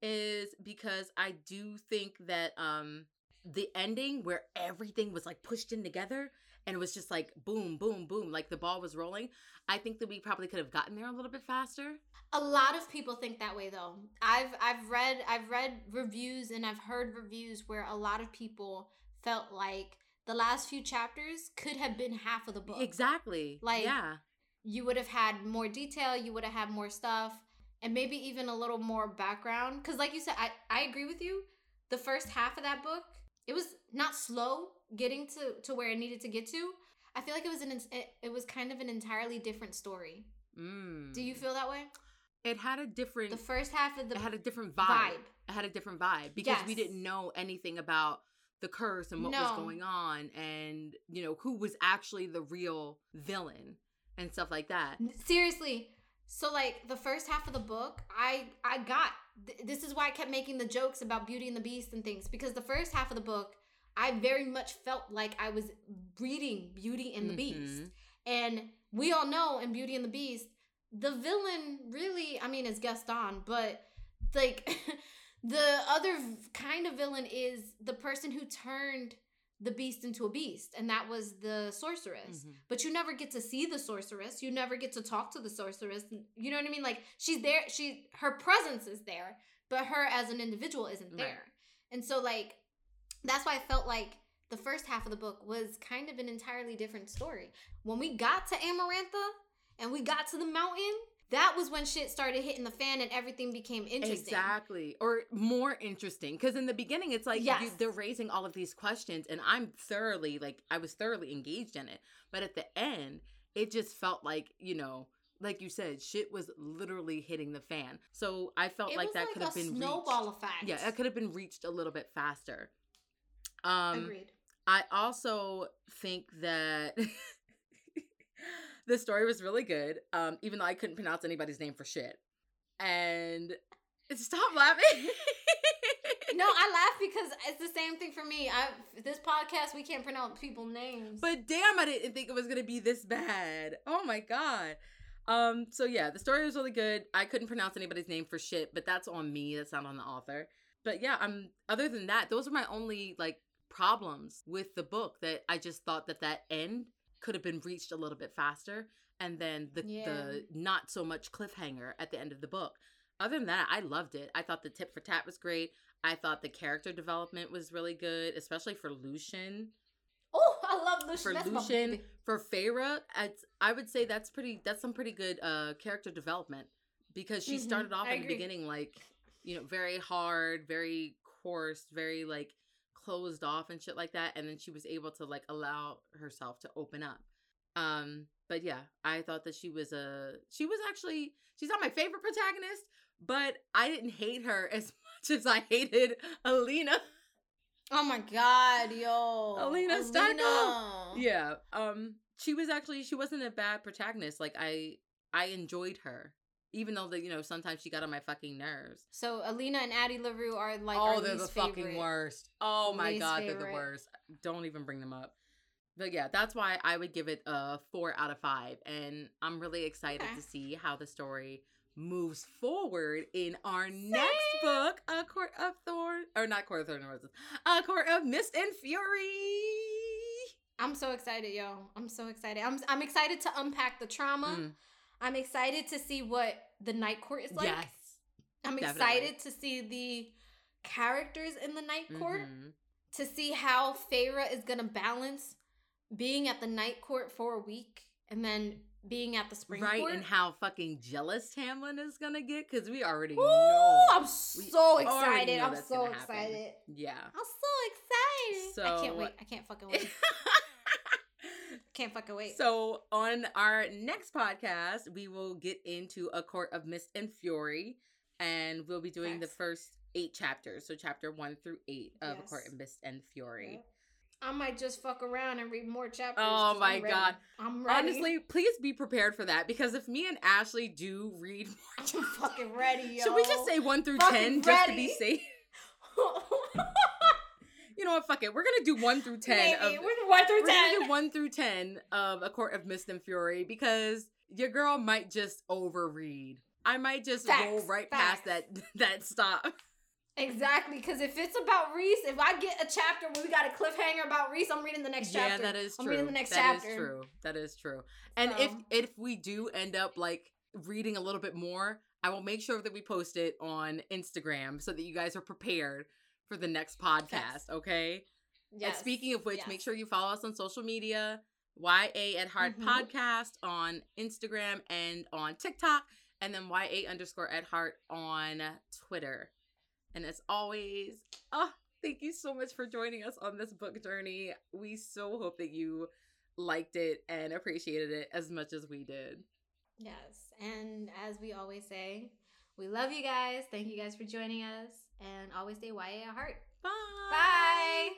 Speaker 2: is because I do think that um the ending where everything was like pushed in together and it was just like boom, boom, boom, like the ball was rolling. I think that we probably could have gotten there a little bit faster.
Speaker 1: A lot of people think that way though. I've I've read I've read reviews and I've heard reviews where a lot of people felt like the last few chapters could have been half of the book.
Speaker 2: Exactly.
Speaker 1: Like
Speaker 2: yeah.
Speaker 1: you would have had more detail, you would have had more stuff, and maybe even a little more background. Because, like you said, I, I agree with you. The first half of that book, it was not slow getting to, to where it needed to get to. I feel like it was an it, it was kind of an entirely different story.
Speaker 2: Mm.
Speaker 1: Do you feel that way?
Speaker 2: It had a different.
Speaker 1: The first half of the
Speaker 2: it had a different vibe.
Speaker 1: vibe.
Speaker 2: It had a different vibe because we didn't know anything about the curse and what was going on, and you know who was actually the real villain and stuff like that.
Speaker 1: seriously so like the first half of the book i i got th- this is why i kept making the jokes about beauty and the beast and things because the first half of the book i very much felt like i was reading beauty and the beast
Speaker 2: Mhm.
Speaker 1: and we all know in beauty and the beast the villain really i mean is gaston but like the other kind of villain is the person who turned the beast into a beast and that was the sorceress.
Speaker 2: Mhm.
Speaker 1: but you never get to see the sorceress. You never get to talk to the sorceress. You know what i mean? Like she's there she her presence is there but her as an individual isn't
Speaker 2: Right.
Speaker 1: there. And so like that's why i felt like the first half of the book was kind of an entirely different story. When we got to amarantha and we got to the mountain that was when shit started hitting the fan and everything became interesting
Speaker 2: Exactly. Or more interesting. Because in the beginning, it's like you, they're raising all of these questions, and I'm thoroughly, like, I was thoroughly engaged in it. But at the end, it just felt like, you know, like you said, shit was literally hitting the fan. So I felt
Speaker 1: it
Speaker 2: like that
Speaker 1: like
Speaker 2: could have been
Speaker 1: snowball
Speaker 2: reached.
Speaker 1: effect
Speaker 2: Yeah, it could have been reached a little bit faster. Um,
Speaker 1: agreed
Speaker 2: I also think that the story was really good, um, even though I couldn't pronounce anybody's name for shit. And stop laughing.
Speaker 1: No, I laugh because it's the same thing for me. I this podcast we can't pronounce people's names.
Speaker 2: but damn, I didn't think it was gonna be this bad. Oh my god. Um. So yeah, the story was really good. I couldn't pronounce anybody's name for shit, but that's on me. That's not on the author. But yeah, I'm. Other than that, those are my only like problems with the book. That I just thought that that end could have been reached a little bit faster, and then the
Speaker 1: Yeah.
Speaker 2: the not so much cliffhanger at the end of the book. Other than that, I loved it. I thought the tip for tat was great. I thought the character development was really good, especially for Lucien
Speaker 1: oh, I love Lucien.
Speaker 2: for
Speaker 1: That's Lucien,
Speaker 2: for Feyre, it's, I would say that's pretty. That's some pretty good uh character development because she
Speaker 1: Mhm,
Speaker 2: started off
Speaker 1: I
Speaker 2: in the beginning like, you know, very hard, very coarse, very like closed off and shit like that, and then she was able to like allow herself to open up. Um, but yeah, I thought that she was a she was actually she's not my favorite protagonist, but I didn't hate her as much as I hated Alina.
Speaker 1: Oh my god, yo,
Speaker 2: Alina
Speaker 1: Alina.
Speaker 2: Yeah. Um she was actually she wasn't a bad protagonist. Like I I enjoyed her. Even though that, you know, sometimes she got on my fucking nerves.
Speaker 1: So Alina and Addie LaRue are like
Speaker 2: oh, they're the
Speaker 1: least
Speaker 2: fucking worst. Oh my
Speaker 1: Least
Speaker 2: god, they're the worst. Don't even bring them up. But yeah, that's why I would give it a four out of five. And I'm really excited
Speaker 1: Okay.
Speaker 2: to see how the story moves forward in our next book, A Court of Thorn or not Court of Thorn and Roses. A Court of Mist and Fury.
Speaker 1: I'm so excited, yo. I'm so excited. I'm I'm excited to unpack the trauma.
Speaker 2: Mm,
Speaker 1: I'm excited to see what the night court is like.
Speaker 2: yes.
Speaker 1: I'm
Speaker 2: definitely.
Speaker 1: excited to see the characters in the night court.
Speaker 2: Mhm.
Speaker 1: To see how Feyre is gonna balance being at the night court for a week and then being at the spring
Speaker 2: right
Speaker 1: court.
Speaker 2: and how fucking jealous Tamlin is gonna get because we already
Speaker 1: Woo!
Speaker 2: know.
Speaker 1: I'm so excited. I'm so
Speaker 2: gonna happen.
Speaker 1: excited.
Speaker 2: yeah.
Speaker 1: I'm so excited. I can't wait. I can't fucking wait. can't fucking wait.
Speaker 2: so on our next podcast, we will get into a court of mist and fury, and we'll be doing the first eight chapters, so chapter one through eight of a court of mist and fury.
Speaker 1: Yep. I might just fuck around and read more chapters.
Speaker 2: Oh my
Speaker 1: I'm.
Speaker 2: God.
Speaker 1: I'm ready.
Speaker 2: Honestly, please be prepared for that because if me and Ashley do read more,
Speaker 1: I'm fucking ready, yo.
Speaker 2: should we just say one through
Speaker 1: Fucking
Speaker 2: ten just to be safe? Oh You know what? Fuck it. We're gonna do one through ten.
Speaker 1: Maybe.
Speaker 2: Of,
Speaker 1: We're one through
Speaker 2: we're gonna do one through ten of A Court of Mist and Fury because your girl might just overread. I might just roll right
Speaker 1: facts.
Speaker 2: past that that stop.
Speaker 1: Exactly, because if it's about Rhys, if I get a chapter where we got a cliffhanger about Rhys, I'm reading the next chapter.
Speaker 2: yeah, that is true.
Speaker 1: I'm reading the next
Speaker 2: That is
Speaker 1: chapter.
Speaker 2: true. That is true. And if if we do end up like reading a little bit more, I will make sure that we post it on Instagram so that you guys are prepared for the next podcast.
Speaker 1: Facts.
Speaker 2: Okay.
Speaker 1: Yes.
Speaker 2: And speaking of which,
Speaker 1: yes.
Speaker 2: make sure you follow us on social media. YA at Heart
Speaker 1: Mhm.
Speaker 2: Podcast on Instagram and on TikTok, and then YA underscore at Heart on Twitter. And as always, oh, thank you so much for joining us on this book journey. We so hope that you liked it and appreciated it as much as we did.
Speaker 1: Yes. And as we always say, we love you guys. Thank you guys for joining us. And always stay YA at heart.
Speaker 2: Bye.
Speaker 1: Bye.